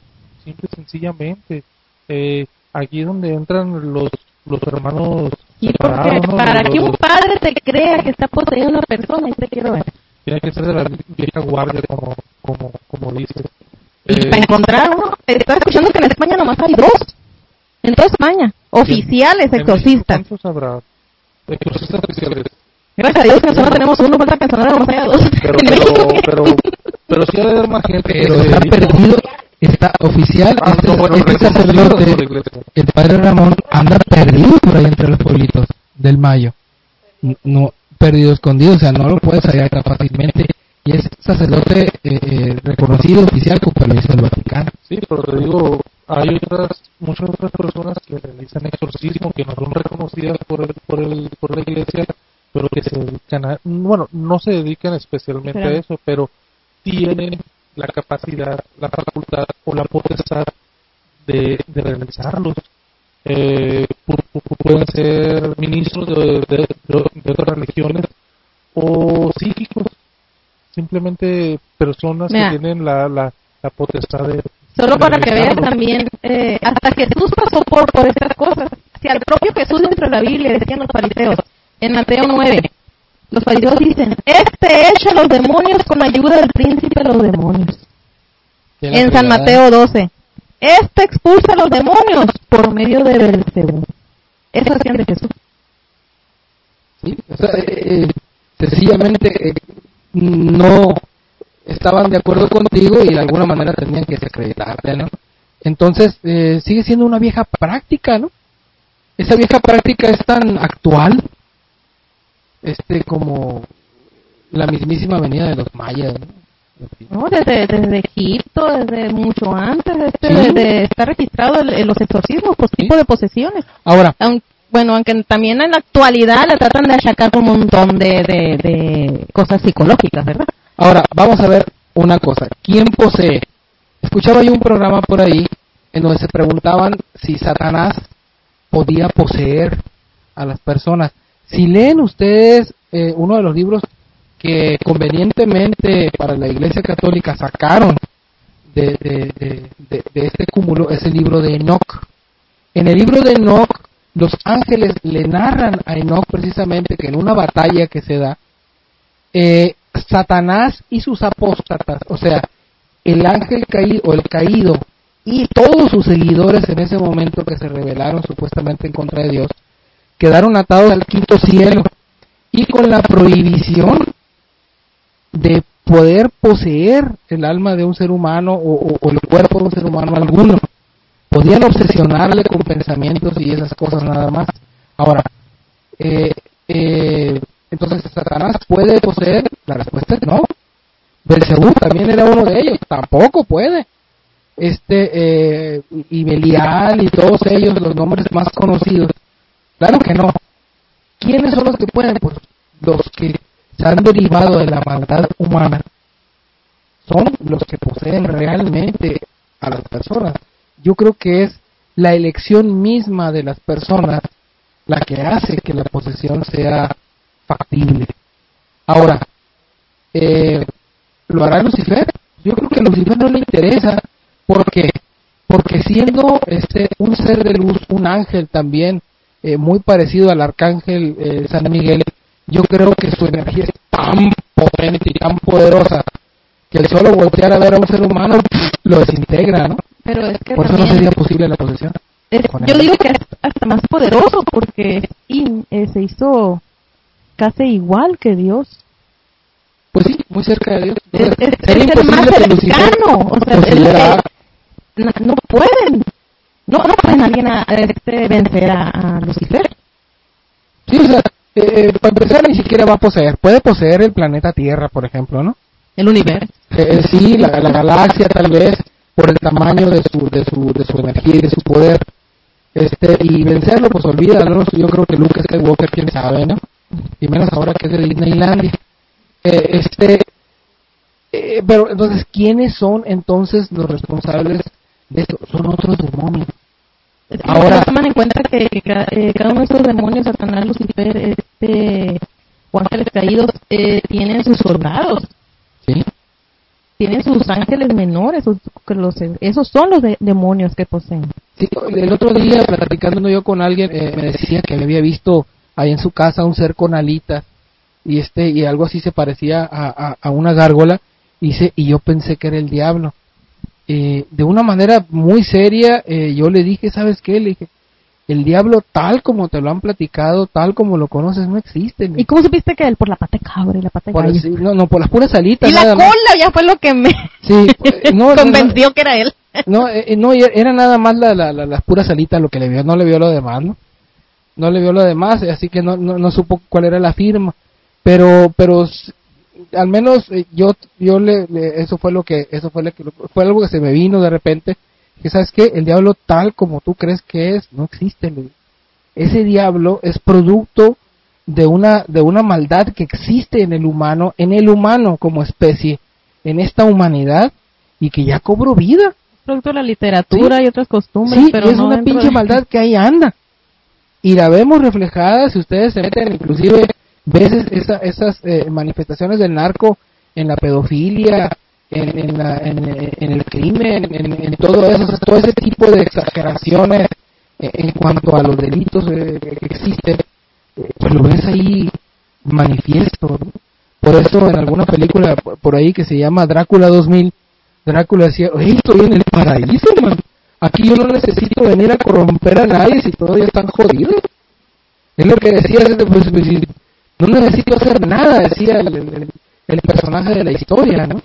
simple y sencillamente. Eh, aquí es donde entran los los hermanos y para que un padre te crea que está poseído una persona y te quiero ver tiene que ser de la vieja guardia, como, como, como dices. Y para eh, encontrar uno, estaba escuchando que en España nomás hay dos. En toda España. Oficiales exorcistas. ¿Cuántos habrá? Gracias a Dios que solo tenemos uno, falta que solo nomás haya dos. Pero, pero, pero, pero, sí ha de haber más gente. Pero está perdido, está oficial, ah, este, no, bueno, este sacerdote, el padre Ramón, anda perdido por ahí entre los pueblitos del Mayo. No, perdido escondido, o sea, no lo puedes hallar tan fácilmente. Y es sacerdote eh, eh, reconocido oficial como lo dice el Vaticano. Sí, pero te digo, hay otras, muchas otras personas que realizan exorcismo que no son reconocidas por, el, por, el, por la iglesia, pero que se dedican a, bueno, no se dedican especialmente a eso, pero tienen la capacidad, la facultad o la potestad de, de realizarlos. Eh, pueden ser ministros de, otras religiones o psíquicos, simplemente personas que tienen la, la, potestad de... Solo para que veas también, eh, hasta Jesús pasó por, por estas cosas. Si al propio Jesús dentro de la Biblia decían los fariseos, en Mateo 9, los fariseos dicen, este echa a los demonios con ayuda del príncipe de los demonios. En San Mateo 12, este expulsa a los demonios por medio de Belcebú. Eso hacían de Jesús. Sí, o sea, eh, eh, sencillamente eh, no estaban de acuerdo contigo y de alguna manera tenían que desacreditarte, ¿no? Entonces, sigue siendo una vieja práctica, ¿no? esa vieja práctica es tan actual, este, como la mismísima venida de los mayas. ¿no? desde, desde Egipto, desde mucho antes, este, desde, está registrado en los exorcismos, por tipo de posesiones. Ahora, bueno, aunque también en la actualidad le tratan de achacar un montón de, de, de cosas psicológicas, ¿verdad? Ahora, vamos a ver una cosa. ¿Quién posee? Escuchaba yo un programa por ahí en donde se preguntaban si Satanás podía poseer a las personas. Si leen ustedes eh, uno de los libros que convenientemente para la Iglesia Católica sacaron de, de, de, este cúmulo, es el libro de Enoch. En el libro de Enoch los ángeles le narran a Enoch precisamente que en una batalla que se da, eh, Satanás y sus apóstatas, o sea, el ángel caído o el caído y todos sus seguidores en ese momento que se rebelaron supuestamente en contra de Dios, quedaron atados al quinto cielo y con la prohibición de poder poseer el alma de un ser humano o, o el cuerpo de un ser humano alguno podían obsesionarle con pensamientos y esas cosas nada más. Ahora, eh, eh, entonces Satanás puede poseer, la respuesta es no. Belcebú también era uno de ellos, tampoco puede. Este, eh, y Belial y todos ellos, los nombres más conocidos, claro que no. ¿Quiénes son los que pueden? Pues los que se han derivado de la maldad humana. Son los que poseen realmente a las personas yo creo que es la elección misma de las personas la que hace que la posesión sea factible. Ahora, eh, ¿lo hará Lucifer? Yo creo que a Lucifer no le interesa. ¿Por qué? Porque siendo este un ser de luz, un ángel también, eh, muy parecido al arcángel eh, San Miguel, yo creo que su energía es tan potente y tan poderosa que el solo voltear a ver a un ser humano lo desintegra, ¿no? Pero es que Por eso no sería posible la posesión. yo digo que es hasta más poderoso porque eh, se hizo casi igual que Dios. Pues sí, muy cerca de Dios. Es, es, el más cercano. O sea, no, pueden. No, no pueden alguien a, este, vencer a, Lucifer. Sí, o sea, eh, eh, para empezar ni siquiera va a poseer. Puede poseer el planeta Tierra, por ejemplo, ¿no? El universo. Eh, sí, la, la galaxia tal vez por el tamaño de su, de su, de su energía y de su poder. Este, y vencerlo, pues olvídalo, yo creo que Luke Skywalker, quién sabe, ¿no? Y menos ahora que es de Disneylandia. Eh, este, eh, pero entonces, ¿quiénes son entonces los responsables de esto? Son otros demonios. Ahora, toman en cuenta que, eh, cada uno de estos demonios, Satanás, Lucifer, este, o ángeles caídos, eh, tienen sus soldados. Sí tienen sus ángeles menores, esos son los demonios que poseen. Sí, el otro día platicando yo con alguien eh, me decía que había visto ahí en su casa un ser con alitas y este y algo así se parecía a, a, una gárgola y, y yo pensé que era el diablo. Eh, de una manera muy seria eh, yo le dije, ¿sabes qué? Le dije, el diablo tal como te lo han platicado, tal como lo conoces, no existe. ¿Y cómo supiste que él? Por la pata de cabra y la pata de por no, no, por las puras alitas. Y la cola ya fue lo que me sí, no, convenció que era él. No, eh, eh, no, era nada más la, la, las puras alitas lo que le vio, no le vio lo demás, ¿no? No le vio lo demás, así que no, no, no supo cuál era la firma. Pero, pero al menos eh, yo, yo le, eso fue lo que, eso fue lo que, fue algo que se me vino de repente que sabes que el diablo tal como tú crees que es no existe ese diablo es producto de una de una maldad que existe en el humano en el humano como especie en esta humanidad y que ya cobró vida. Producto de la literatura y otras costumbres sí, pero es una pinche maldad que ahí anda y la vemos reflejada si ustedes se meten inclusive veces esas eh, manifestaciones del narco en la pedofilia en, en, el crimen, en, todo eso, todo ese tipo de exageraciones en cuanto a los delitos eh, que existen, eh, pues lo ves ahí manifiesto. Por eso en alguna película por ahí que se llama Drácula 2000, Drácula decía, estoy en el paraíso, man. Aquí yo no necesito venir a corromper a nadie si todos ya están jodidos. Es lo que decía, pues, pues, no necesito hacer nada, decía el, el personaje de la historia, ¿no?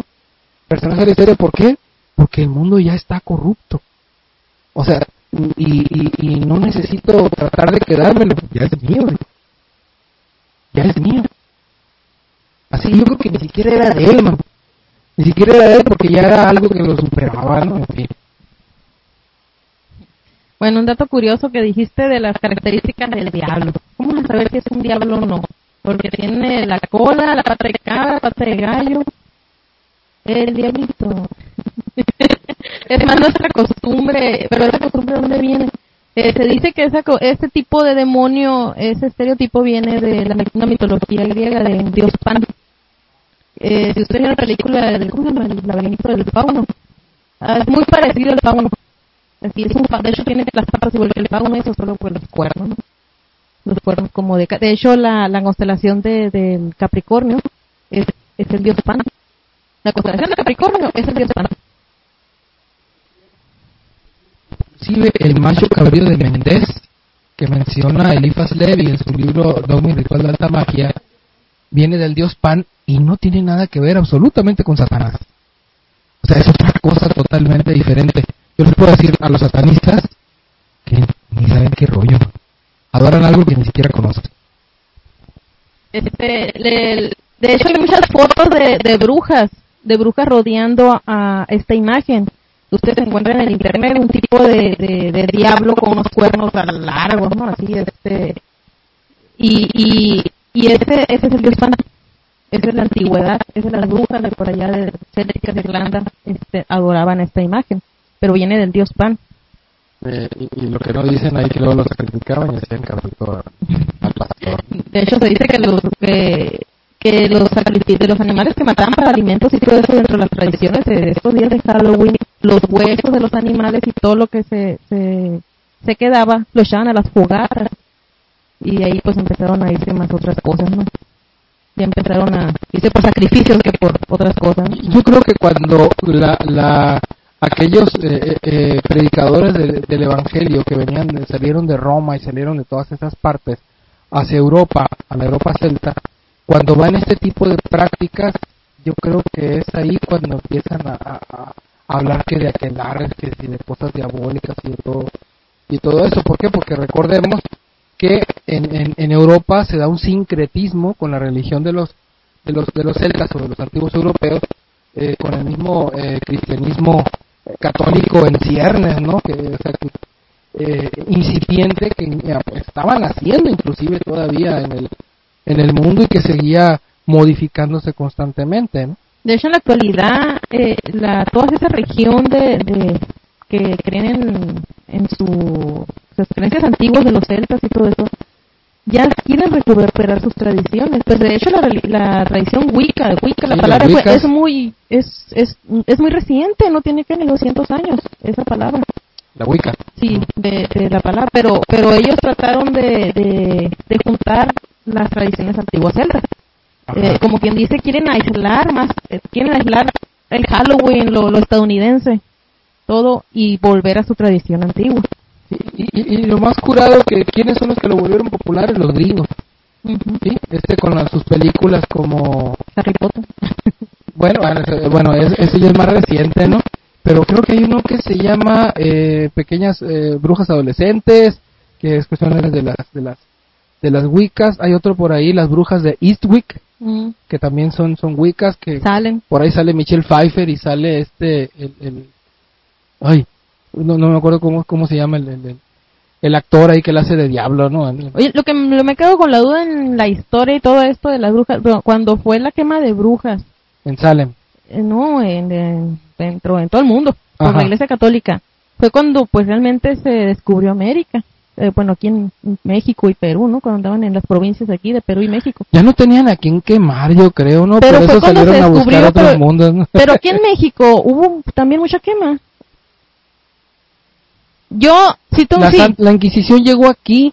personaje de la historia, ¿por qué? Porque el mundo ya está corrupto. O sea, y, y, y no necesito tratar de quedármelo, ya es mío, ya es mío. Así yo creo que ni siquiera era de él, man. Ni siquiera era de él porque ya era algo que lo superaba, ¿no? En fin. Bueno, un dato curioso que dijiste de las características del diablo. ¿Cómo saber si es un diablo o no? Porque tiene la cola, la pata de cabra, la pata de gallo. El diablito. es más nuestra costumbre, pero esa costumbre ¿de dónde viene? Eh, se dice que esa, este tipo de demonio, ese estereotipo viene de la una mitología griega del dios Pan. Eh, si usted ve la película del, ¿cómo se llama? El laberinto del fauno. Ah, es muy parecido al fauno. De hecho tiene las patas igual que el solo por los cuernos, ¿no? Los cuernos como de, de hecho la, la constelación de, del Capricornio es, es el dios Pan. La constelación del Capricornio es el dios Pan. Inclusive el macho cabrío de Mendez, que menciona Elifas Levi en su libro Dogma y Ritual de Alta Magia, viene del dios Pan y no tiene nada que ver absolutamente con Satanás. O sea, es otra cosa totalmente diferente. Yo les puedo decir a los satanistas que ni saben qué rollo. Adoran algo que ni siquiera conocen. Este, de hecho hay muchas fotos de, de brujas, de brujas rodeando a esta imagen ustedes encuentran en el internet un tipo de, diablo con unos cuernos largos, ¿no? Así, este. Y, y, y ese, ese es el dios pan. Esa es la antigüedad, esa es las brujas de por allá de Céltica de Irlanda, este, adoraban esta imagen, pero viene del dios pan. Eh, y, lo que no dicen ahí que luego lo sacrificaban y hacían cabrito al pastor. De hecho se dice que los que que los sacrificios de los animales que mataban para alimentos y todo eso dentro de las tradiciones de estos días de Halloween, los huesos de los animales y todo lo que se, se, se quedaba, lo echaban a las jugadas. Y ahí pues empezaron a irse más otras cosas, ¿no? Ya empezaron a irse por sacrificios que por otras cosas. Yo creo que cuando la, la aquellos eh, eh, eh predicadores del Evangelio que venían, salieron de Roma y salieron de todas esas partes hacia Europa, a la Europa celta, cuando van este tipo de prácticas, yo creo que es ahí cuando empiezan a, hablar que de aquelarres, que de cosas diabólicas y de todo, y todo eso. ¿Por qué? Porque recordemos que en, en, Europa se da un sincretismo con la religión de los de los de los celtas o de los antiguos europeos eh, con el mismo cristianismo católico en ciernes, ¿no? Que, o sea, eh, incipiente que estaban haciendo inclusive todavía en el en el mundo y que seguía modificándose constantemente. ¿no? De hecho, en la actualidad, eh, la, toda esa región de, de que creen en, en su, sus creencias antiguas de los celtas y todo eso, ya quieren recuperar sus tradiciones. Pues de hecho la, la tradición Wicca, Wicca la palabra es muy es, es, es muy reciente, no tiene que ni 200 años esa palabra. La Wicca. Sí, de, de la palabra, pero pero ellos trataron de, de, de juntar las tradiciones antiguas celtas. Eh, como quien dice, quieren aislar más, eh, quieren aislar el Halloween, lo, estadounidense, todo y volver a su tradición antigua. Y, lo más curado que quiénes son los que lo volvieron popular los gringos. ¿Sí? Este con sus películas como Harry Potter. bueno, bueno, ese ya es más reciente, ¿no? Pero creo que hay uno que se llama eh, Pequeñas Brujas Adolescentes, que es cuestiones de las de las de las Wiccas, hay otro por ahí, las brujas de Eastwick, mm. que también son, son Wiccas, que salen. Por ahí sale Michelle Pfeiffer y sale este, el, el ay, no, no me acuerdo cómo, cómo se llama el, el, actor ahí que le hace de diablo, ¿no? Oye, lo que me quedo con la duda en la historia y todo esto de las brujas, cuando fue la quema de brujas. En Salem. Eh, no, en, dentro, en todo el mundo, por la iglesia católica. Fue cuando pues realmente se descubrió América. Eh, bueno, aquí en México y Perú, ¿no? Cuando andaban en las provincias aquí de Perú y México. Ya no tenían a quién quemar, yo creo, ¿no? Pero Por eso salieron a buscar otros pero, mundos. Pero aquí en México hubo también mucha quema. Yo, si tú... La, la Inquisición llegó aquí,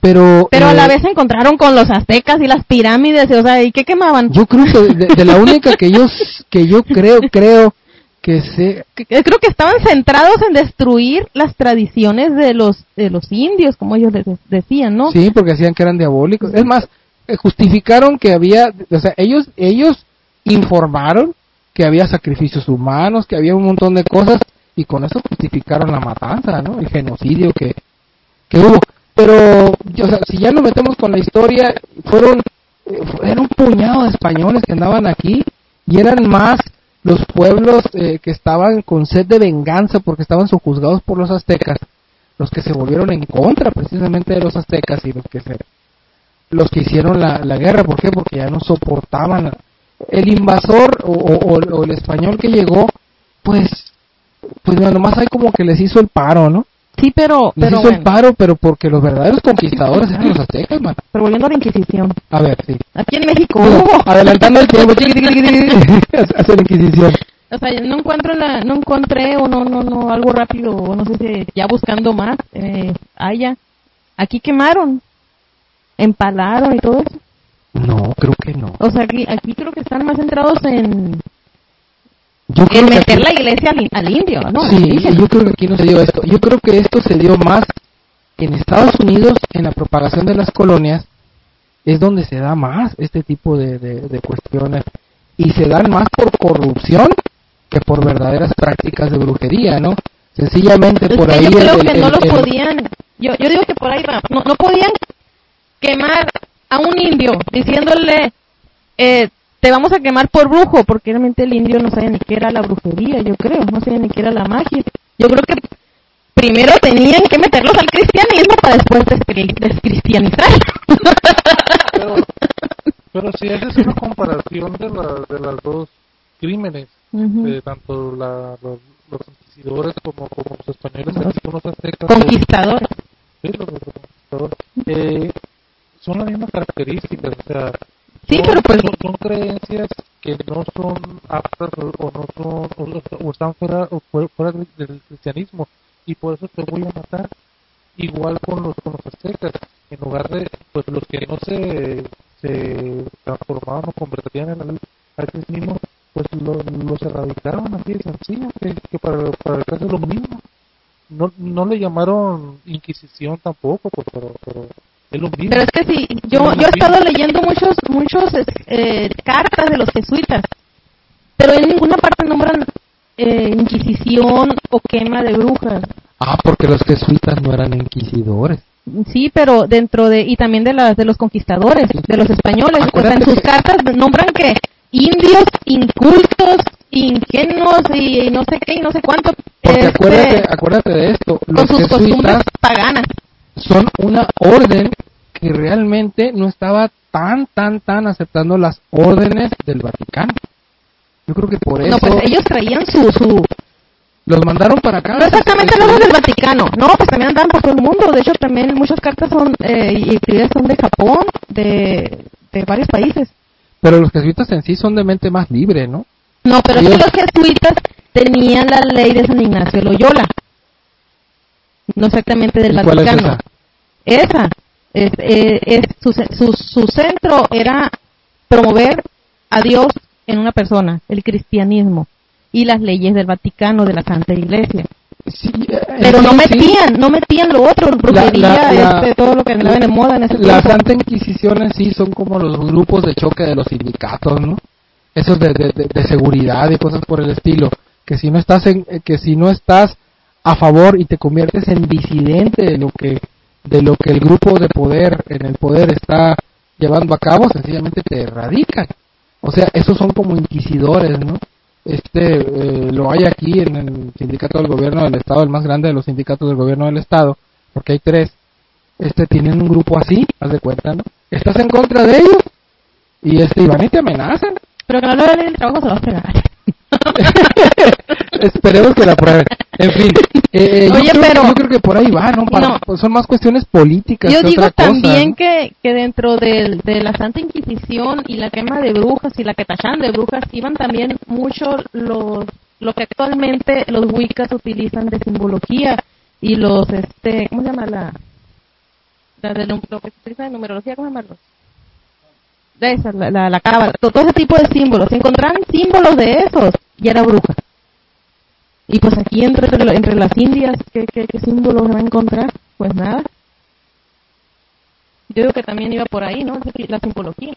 pero... Pero a la eh, vez se encontraron con los aztecas y las pirámides, o sea, ¿y qué quemaban? Yo creo que de, la única que yo, que yo creo, creo que se creo que estaban centrados en destruir las tradiciones de los de los indios como ellos decían no sí porque decían que eran diabólicos. Es más eh, justificaron que había o sea ellos ellos informaron que había sacrificios humanos que había un montón de cosas y con eso justificaron la matanza, ¿no? El genocidio que, que hubo. Pero, o sea, si ya nos metemos con la historia, fueron, eh, era un puñado de españoles que andaban aquí y eran más los pueblos eh, que estaban con sed de venganza porque estaban sojuzgados por los aztecas, los que se volvieron en contra precisamente de los aztecas y los que se los que hicieron la, la guerra, ¿por qué? Porque ya no soportaban el invasor o, o, el español que llegó, pues, pues nomás hay como que les hizo el paro, ¿no? Sí, pero... Les hizo el paro, pero porque los verdaderos conquistadores eran los aztecas, man. Pero volviendo a la Inquisición. A ver, sí. Aquí en México. adelantando el tiempo, hacer la Inquisición. O sea, no encuentro la, no encontré o no, no, no, algo rápido, o no sé si ya buscando más, eh, haya. Aquí quemaron, empalaron y todo eso. No, creo que no. O sea, aquí, aquí creo que están más centrados en, en meter la iglesia al, indio, ¿no? Sí, yo creo que aquí no se dio esto. Yo creo que esto se dio más en Estados Unidos, en la propagación de las colonias, es donde se da más este tipo de, de, cuestiones. Y se dan más por corrupción que por verdaderas prácticas de brujería, ¿no? Sencillamente por ahí... Yo creo que no lo podían... Yo, yo digo que por ahí va. No, no podían quemar a un indio diciéndole, eh, te vamos a quemar por brujo, porque realmente el indio no sabe ni qué era la brujería, yo creo, no sabe ni qué era la magia. Yo creo que primero tenían que meterlos al cristianismo para después descristianizar. Pero, pero si esa es una comparación de, la, de las dos crímenes, de tanto la, los, los, inquisidores como, como los españoles, como los aztecas. Conquistadores. Sí, los, conquistadores. Eh, son las mismas características, o sea, sí, pero pues... son, creencias que no son aptas o, no son o, están fuera o fuera del, cristianismo y por eso te voy a matar. Igual con los con los aztecas, en lugar de pues los que no se se transformaban o convertían en el, al cristianismo, pues los erradicaron así de sencillo, que, para, para el caso es lo mismo. No, no le llamaron Inquisición tampoco, pues, pero, pero pero es que sí, yo, yo he estado leyendo muchos, muchos eh, cartas de los jesuitas, pero en ninguna parte nombran eh, inquisición o quema de brujas. Ah, porque los jesuitas no eran inquisidores. Sí, pero dentro de, y también de, las de los conquistadores, de los españoles, o sea, en sus cartas nombran que indios, incultos, ingenuos y no sé qué y no sé cuánto. Porque este, acuérdate, acuérdate de esto, los con sus costumbres paganas son una orden que realmente no estaba tan, tan, tan aceptando las órdenes del Vaticano. Yo creo que por eso... No, pues ellos traían su... su... Los mandaron para acá. No exactamente los del Vaticano. No, pues también andaban por todo el mundo. De hecho, también muchas cartas son eh, y actividades son de Japón, de, de varios países. Pero los jesuitas en sí son de mente más libre, ¿no? No, pero ellos... los jesuitas tenían la ley de San Ignacio Loyola. No exactamente del Vaticano. esa? es, eh, su, su, su centro era promover a Dios en una persona, el cristianismo y las leyes del Vaticano, de la Santa Iglesia. Eh, pero no metían, no metían lo otro, brujería, este, todo lo que andaba de moda en ese La Santa Inquisición en sí son como los grupos de choque de los sindicatos, ¿no? Esos de, de, de, seguridad y cosas por el estilo. Que si no estás en, que si no estás a favor y te conviertes en disidente de lo que de lo que el grupo de poder en el poder está llevando a cabo, sencillamente te erradican. O sea, esos son como inquisidores, ¿no? Este eh, lo hay aquí en el sindicato del gobierno del estado, el más grande de los sindicatos del gobierno del estado, porque hay tres. Este tienen un grupo así, haz de cuenta, ¿no? Estás en contra de ellos y este y van y te amenazan. Pero que no lo den el trabajo se. Esperemos que la prueben. En fin, eh, eh, yo, creo, que por ahí va, ¿no? Pues son más cuestiones políticas. Yo digo también que, que dentro de, de, la Santa Inquisición y la quema de brujas y la que tachaban de brujas iban también mucho los lo que actualmente los Wiccas utilizan de simbología y los, este, ¿cómo se llama la? la de, lo que se utiliza de numerología, ¿cómo llamarlos? De esa, la, la, la todo ese tipo de símbolos. Si encontraran símbolos de esos, ya era bruja. Y pues aquí entre, entre las indias, ¿qué, qué, símbolos van a encontrar? Pues nada. Yo digo que también iba por ahí, ¿no? La simbología.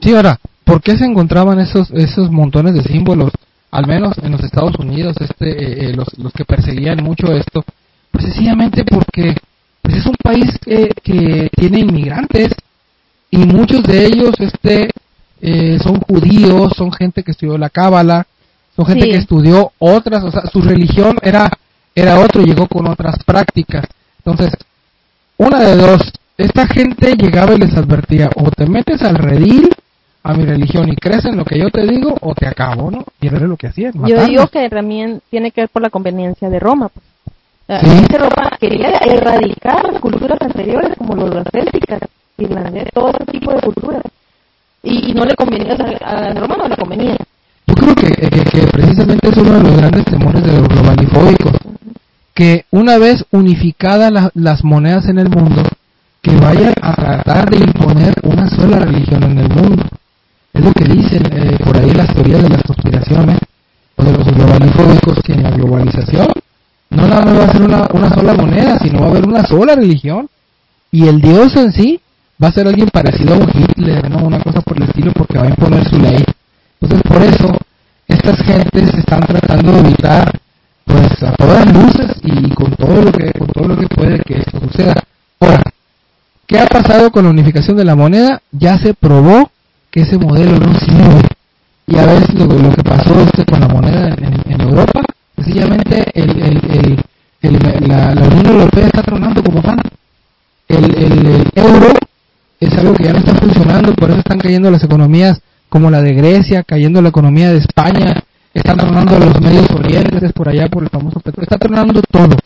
Sí, ahora, ¿por qué se encontraban esos, esos montones de símbolos? al menos en los Estados Unidos, este, eh, eh, los, los que perseguían mucho esto, pues sencillamente porque pues es un país que tiene inmigrantes y muchos de ellos este son judíos, son gente que estudió la cábala, son gente que estudió otras, o sea, su religión era era otro llegó con otras prácticas. Entonces, una de dos, esta gente llegaba y les advertía, o te metes al redil a mi religión y crees en lo que yo te digo, o te acabo, ¿no? Y era lo que hacían. Yo digo que también tiene que ver por la conveniencia de Roma. Pues. ¿Sí? Roma quería erradicar las culturas anteriores, como las célticas, irlandesas, todo tipo de culturas. Y, no le convenía, a Roma no le convenía. Yo creo que, que, precisamente es uno de los grandes temores de los globalifóbicos, que una vez unificadas las monedas en el mundo, que vayan a tratar de imponer una sola religión en el mundo. Es lo que dicen eh, por ahí las teorías de las conspiraciones o de los globalifóbicos, que en la globalización no nada va a ser una, una sola moneda, sino va a haber una sola religión. Y el Dios en sí va a ser alguien parecido a un Hitler, ¿no? Una cosa por el estilo, porque va a imponer su ley. Entonces, por eso, estas gentes están tratando de evitar, pues, a todas luces y con todo lo que, con todo lo que puede que esto suceda. Ahora, ¿qué ha pasado con la unificación de la moneda? Ya se probó que ese modelo no sirve. Y a veces lo, que pasó este con la moneda en, Europa, sencillamente el, el, el, la, la, Unión Europea está tronando como fan. El, euro es algo que ya no está funcionando, por eso están cayendo las economías como la de Grecia, cayendo la economía de España, están tronando los medios orientes por allá por el famoso petróleo, está tronando todo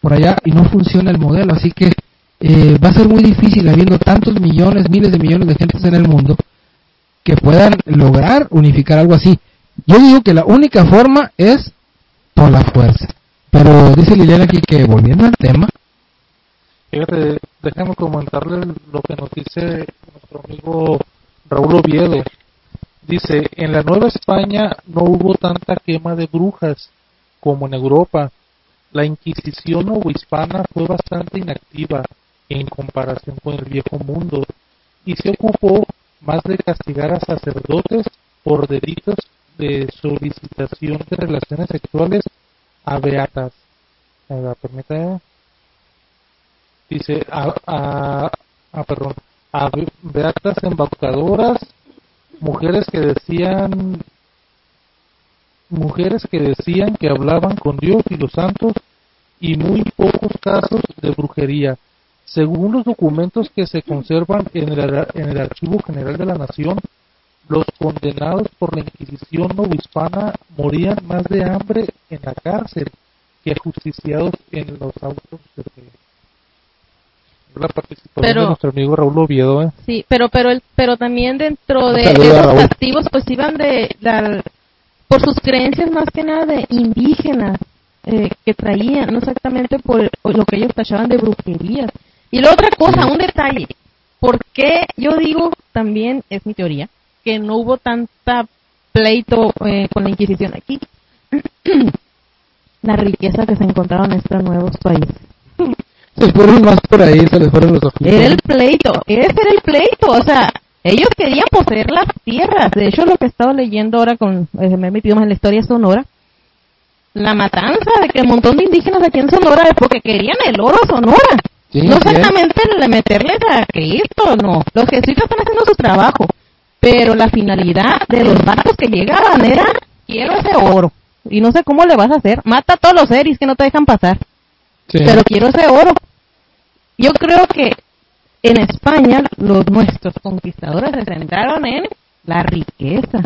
por allá y no funciona el modelo, así que eh, va a ser muy difícil habiendo tantos millones, miles de millones de gentes en el mundo que puedan lograr unificar algo así. Yo digo que la única forma es por la fuerza. Pero dice Liliana aquí que volviendo al tema. Fíjate, comentarle lo que nos dice nuestro amigo Raúl Oviedo. Dice, en la Nueva España no hubo tanta quema de brujas como en Europa. La Inquisición hispana fue bastante inactiva en comparación con el viejo mundo y se ocupó más de castigar a sacerdotes por delitos de solicitación de relaciones sexuales a beatas. Dice, a, a, perdón, a beatas embaucadoras, mujeres que decían mujeres que decían que hablaban con Dios y los santos y muy pocos casos de brujería. Según los documentos que se conservan en el, en el Archivo General de la Nación, los condenados por la Inquisición novohispana morían más de hambre en la cárcel que ajusticiados en los autos de la participación pero, de nuestro amigo Raúl Oviedo. ¿eh? Sí, pero pero el, pero también dentro de, esos castigos pues iban de, por sus creencias más que nada de indígenas eh, que traían, no exactamente por lo que ellos tachaban de brujerías. Y la otra cosa, un detalle, ¿por qué yo digo también, es mi teoría, que no hubo tanta pleito eh, con la Inquisición aquí? la riqueza que se encontraba en estos nuevos países se fueron más por ahí, se les fueron los ojos. Era el pleito, ese era el pleito, o sea, ellos querían poseer las tierras. De hecho, lo que he estado leyendo ahora con, eh, me he metido más en la historia sonora, la matanza de que un montón de indígenas aquí en Sonora es porque querían el oro Sonora. no exactamente el meterles a Cristo, no. Los jesuitas están haciendo su trabajo, pero la finalidad de los barcos que llegaban era, quiero ese oro. Y no sé cómo le vas a hacer. Mata a todos los seres que no te dejan pasar. Pero quiero ese oro. Yo creo que en España los nuestros conquistadores se centraron en la riqueza.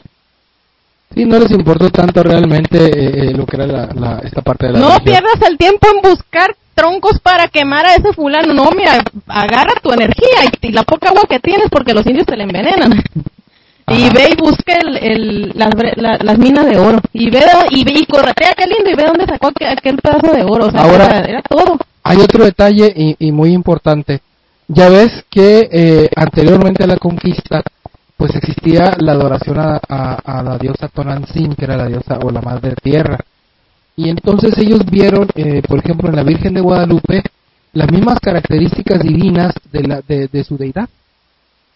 Sí, no les importó tanto realmente eh, eh, lo que era la, esta parte de la No pierdas el tiempo en buscar troncos para quemar a ese fulano. No, mira, agarra tu energía y, la poca agua que tienes porque los indios te la envenenan. Y ve y busca el, las, minas de oro. Y ve, y, ve, y corretea qué lindo y ve dónde sacó aquel, pedazo de oro. O sea, Ahora, era, todo. Hay otro detalle y, y muy importante. Ya ves que eh, anteriormente a la conquista, pues existía la adoración a, a, la diosa Tonantzin, que era la diosa o la madre tierra. Y entonces ellos vieron, eh, por ejemplo, en la Virgen de Guadalupe, las mismas características divinas de, la, de, su deidad.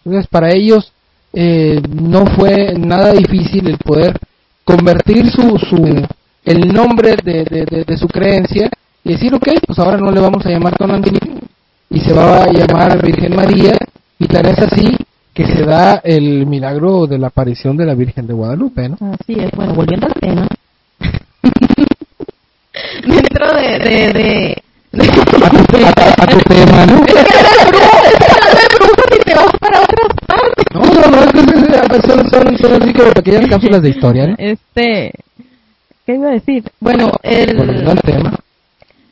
Entonces, para ellos, eh, no fue nada difícil el poder convertir su, su el nombre de, de, su creencia y decir, ok, pues ahora no le vamos a llamar Tonantzin y se va a llamar Virgen María y tal es así que se da el milagro de la aparición de la Virgen de Guadalupe, ¿no? Así es, bueno, volviendo al tema. Dentro de, de, de, a, tu, tema, ¿no? y te vas para otras partes. No, no, no, es que son, son, son así como pequeñas cápsulas de historia, ¿no? Este, ¿qué iba a decir? Bueno, el... Volviendo al tema.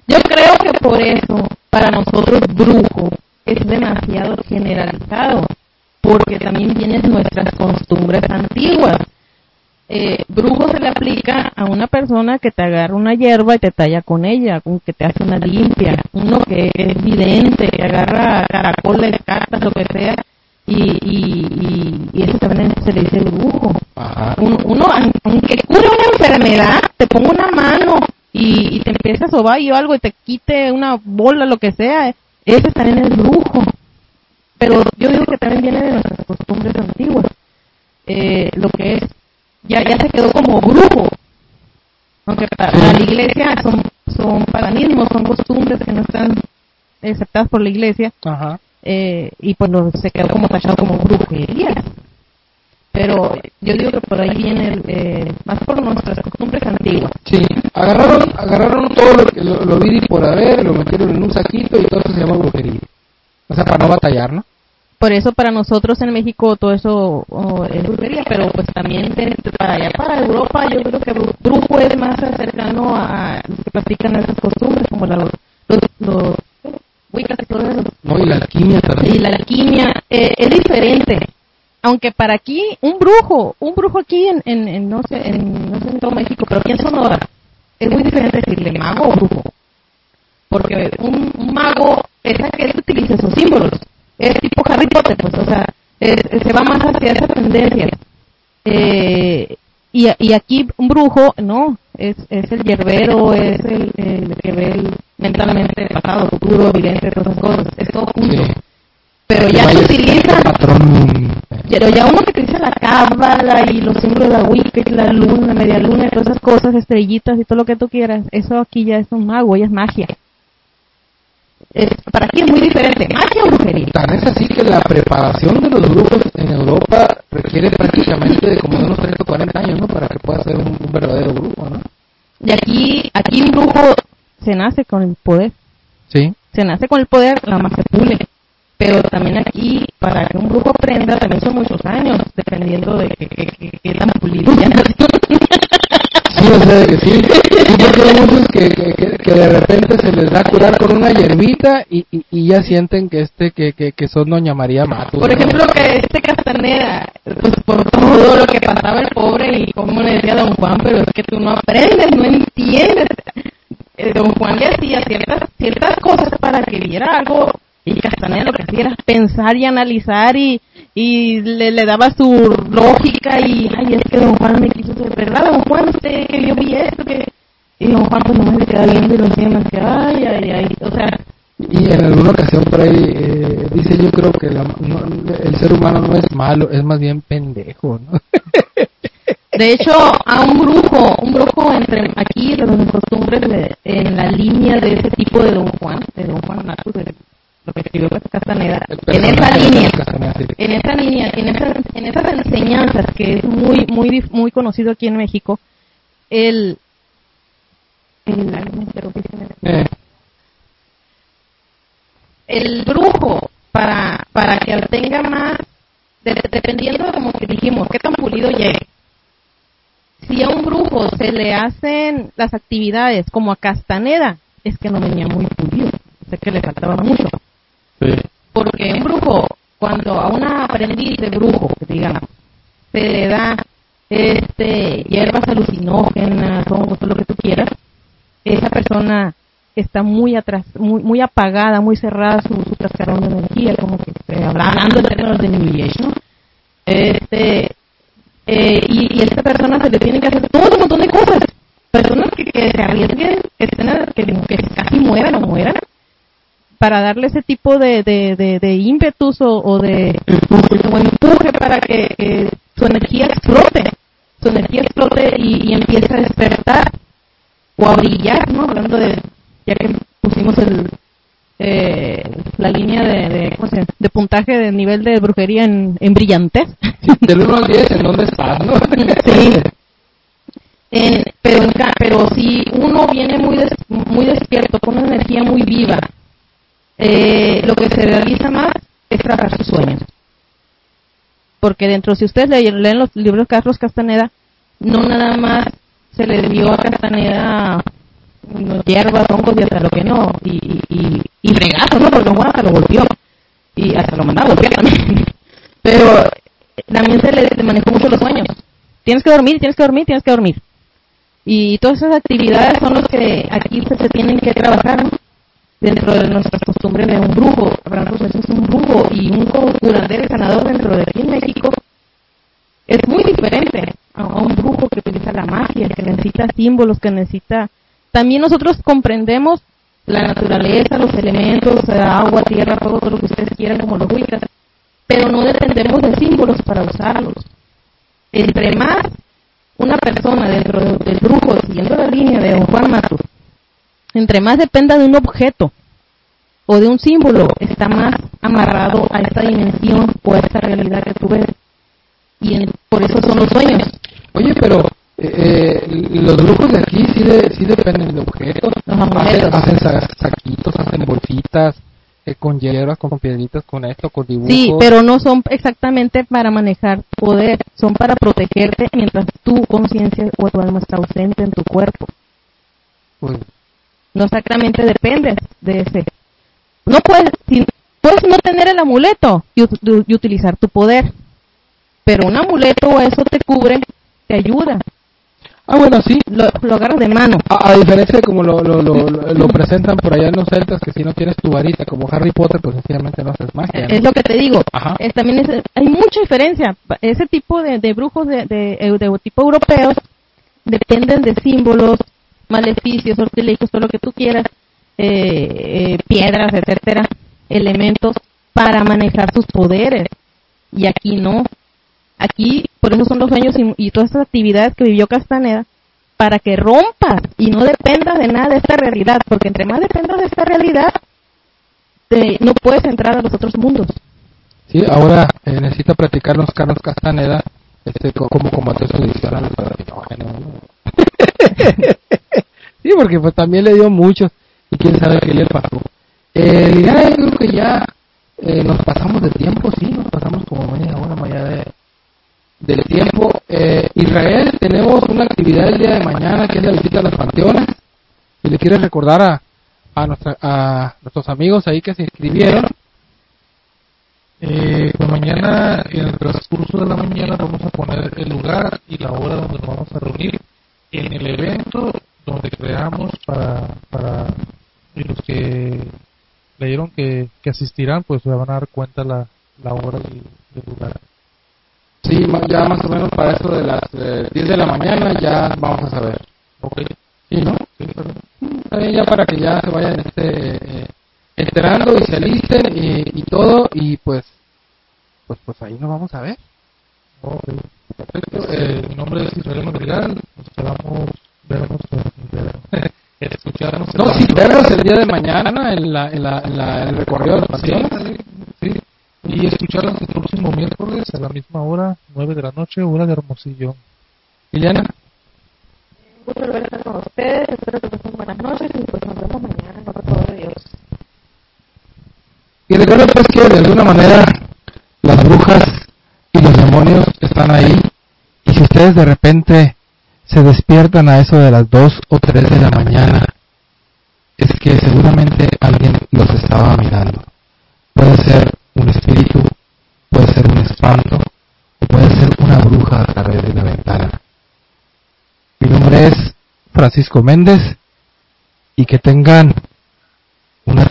Yo creo que por eso, para nosotros brujo es demasiado generalizado, porque también vienen nuestras costumbres antiguas. Eh, brujo se le aplica a una persona que te agarra una hierba y te talla con ella, que te hace una limpia, uno que es vidente, que agarra caracoles, cartas, lo que sea, y, y, y, eso también se le dice brujo. Uno, aunque cure una enfermedad, te ponga una mano y, te empieza a sobar y algo y te quite una bola, lo que sea, ese también es brujo. Pero yo digo que también viene de nuestras costumbres antiguas. Eh, lo que es, ya, ya se quedó como brujo. Aunque para, la iglesia son, son paganismos, son costumbres que no están aceptadas por la iglesia. Eh, y pues se quedó como tachado como brujería. Pero yo digo que por ahí viene eh, más por nuestras costumbres antiguas. Sí, agarraron, agarraron todo lo, lo, lo vi por haber, lo metieron en un saquito y todo eso se llama brujería. O sea, para no batallar, ¿no? Por eso para nosotros en México todo eso oh, es brujería, pero pues también para allá, para Europa, yo creo que brujo es más cercano a los que practican esas costumbres, como la, los, los, todo eso. No, y la alquimia también. Y la alquimia eh, es diferente aunque para aquí un brujo, un brujo aquí en, en, no sé, en, no sé en todo México, pero aquí en Sonora, es muy diferente decirle mago o brujo. Porque un, mago es aquel que utiliza esos símbolos. Es tipo Harry Potter, pues, o sea, se va más hacia esa tendencia. Eh, y, y aquí un brujo, no, es, es el hierbero, es el, el que ve mentalmente pasado, futuro, evidente, todas esas cosas. Es todo junto. Pero ya se utiliza. Pero ya uno que utiliza la cábala y los símbolos de la Wicca, la luna, media luna, todas esas cosas, estrellitas y todo lo que tú quieras, eso aquí ya es un mago, ya es magia. para aquí es muy diferente, magia o brujería. Tan es así que la preparación de los brujos en Europa requiere prácticamente de como unos 30 o 40 años, ¿no? Para que pueda ser un, verdadero brujo, ¿no? Y aquí, aquí un brujo se nace con el poder. Sí. Se nace con el poder, la más se pule pero también aquí, para que un grupo aprenda, también son muchos años, dependiendo de qué tan pulido ya Sí, o sea, que sí. Sí, porque hay muchos que, que, que, de repente se les da a curar con una hierbita y, y, y ya sienten que este que, que, que son Doña María Mato. Por ejemplo, que este Castaneda, pues por todo lo que pasaba el pobre y como le decía Don Juan, pero es que tú no aprendes, no entiendes. Eh, don Juan le hacía ciertas, ciertas cosas para que viera algo y Castaneda lo que hacía era pensar y analizar y, y le, le daba su lógica y, ay, es que don Juan me quiso ser verdad, don Juan, usted que yo vi esto, que... Y don Juan pues nomás le queda viendo y lo decía más que, ay, ay, ay, o sea... Y en alguna ocasión por ahí eh, dice yo creo que la, el ser humano no es malo, es más bien pendejo, ¿no? De hecho, a un brujo, un brujo entre aquí, de los costumbres, en la línea de ese tipo de Don Juan, de Don Juan Natus, de lo que escribió Castaneda, en esa línea, en esa línea, en esas, en esas enseñanzas que es muy, muy, muy conocido aquí en México, el, el, eh. el brujo para, para que tenga más, dependiendo de como que dijimos, qué tan pulido llegue. Si a un brujo se le hacen las actividades como a Castaneda, es que no venía muy pulido, sé que le faltaba mucho. Porque un brujo, cuando a una aprendiz de brujo, digamos, se le da este hierbas alucinógenas, todo lo que tú quieras, esa persona está muy atrás, muy, muy apagada, muy cerrada su, su cascarón de energía, como que hablando en términos de New ¿no? Este, eh, y, y, a esta persona se le tiene que hacer todo un montón de cosas. Personas que, que se arriesguen, que, que, que casi mueran o mueran, para darle ese tipo de, de, de, ímpetus o, de empuje para que, su energía explote. su energía explote y, empieza a despertar o a brillar, ¿no? Hablando de, ya que pusimos el, eh, la línea de, de, puntaje de nivel de brujería en, en brillantez. del 1 al 10, ¿en dónde estás, no? sí. pero, pero si uno viene muy, muy despierto, con una energía muy viva, eh, lo que se realiza más es trabajar sus sueños. Porque dentro, si ustedes leen, los libros de Carlos Castaneda, no nada más se le dio a Castaneda hierbas, hongos y hasta lo que no, y, y, y fregazo, ¿no? Porque hasta lo golpeó, y hasta lo mandaba a golpear también. Pero también se le manejó mucho los sueños. Tienes que dormir, tienes que dormir, tienes que dormir. Y todas esas actividades son las que aquí se, tienen que trabajar dentro de nuestras costumbres de un brujo. Para nosotros es un brujo y un curandero sanador dentro de aquí en México es muy diferente a un brujo que utiliza la magia, que necesita símbolos, que necesita... También nosotros comprendemos la naturaleza, los elementos, agua, tierra, todo lo que ustedes quieran como los wicas, pero no dependemos de símbolos para usarlos. Entre más una persona dentro del brujo, siguiendo la línea de Juan Matus, entre más dependa de un objeto o de un símbolo, está más amarrado a esta dimensión o a esta realidad que tú ves. Y por eso son los sueños. Oye, pero eh, eh, los brujos de aquí sí, sí dependen de objetos. Hacen, hacen saquitos, hacen bolsitas, eh, con hierbas, con piedritas, con esto, con dibujos. Sí, pero no son exactamente para manejar poder, son para protegerte mientras tu conciencia o tu alma está ausente en tu cuerpo. Pues, no exactamente depende de ese. No puedes, puedes no tener el amuleto y, utilizar tu poder, pero un amuleto o eso te cubre, te ayuda. Ah, bueno, sí. Lo, agarras de mano. A, diferencia de como lo, lo, lo, presentan por allá en los celtas, que si no tienes tu varita como Harry Potter, pues sencillamente no haces magia. Es lo que te digo. también hay mucha diferencia. Ese tipo de, de brujos de, de, de, tipo europeos dependen de símbolos, maleficios, sortilegios, todo lo que tú quieras, eh, eh, piedras, etcétera, elementos para manejar sus poderes. Y aquí no. Aquí, por eso son los sueños y, todas estas actividades que vivió Castaneda, para que rompas y no dependas de nada de esta realidad, porque entre más dependas de esta realidad, te, no puedes entrar a los otros mundos. Sí, ahora eh, necesita platicarnos Carlos Castaneda este, cómo combatir su adicción sí, porque pues también le dio mucho y quién sabe qué le pasó. Eh, ya creo que ya eh, nos pasamos de tiempo, sí, nos pasamos como media hora allá de, del tiempo. Eh, Israel, tenemos una actividad el día de mañana que es la visita a los panteones. Si le quieres recordar a, a, nuestra, a nuestros amigos ahí que se inscribieron. Eh, pues mañana, en el transcurso de la mañana, vamos a poner el lugar y la hora donde nos vamos a reunir en el evento donde creamos para, para los que leyeron que, que asistirán, pues se van a dar cuenta la, la hora y el lugar. Sí, ya más o menos para eso de las 10 de la mañana ya vamos a saber. Ok. Sí, ¿no? Sí, También ya para que ya se vayan este, eh, enterando y se alisten y, y, todo y pues pues pues ahí nos vamos a ver. Okay. Perfecto. Eh, mi nombre es Israel Madrigal. Nos esperamos vernos, escucharnos. No, sí, vernos el día de mañana en, la, en, la, en, la, el recorrido de la pasión. sí y escucharlas el próximo miércoles a la misma hora, 9 de la noche, hora de Hermosillo. Liliana. Un gusto volver a estar con ustedes, espero que pasen buenas noches y pues nos vemos mañana en otro de Dios. Y recuerda pues que de alguna manera las brujas demonios están ahí y si ustedes de repente se despiertan a eso de las 2 o 3 de la mañana, es que seguramente alguien los estaba mirando. Puede ser un espíritu, puede ser un espanto, o puede ser una bruja a través de la ventana. Mi nombre es Francisco Méndez y que tengan una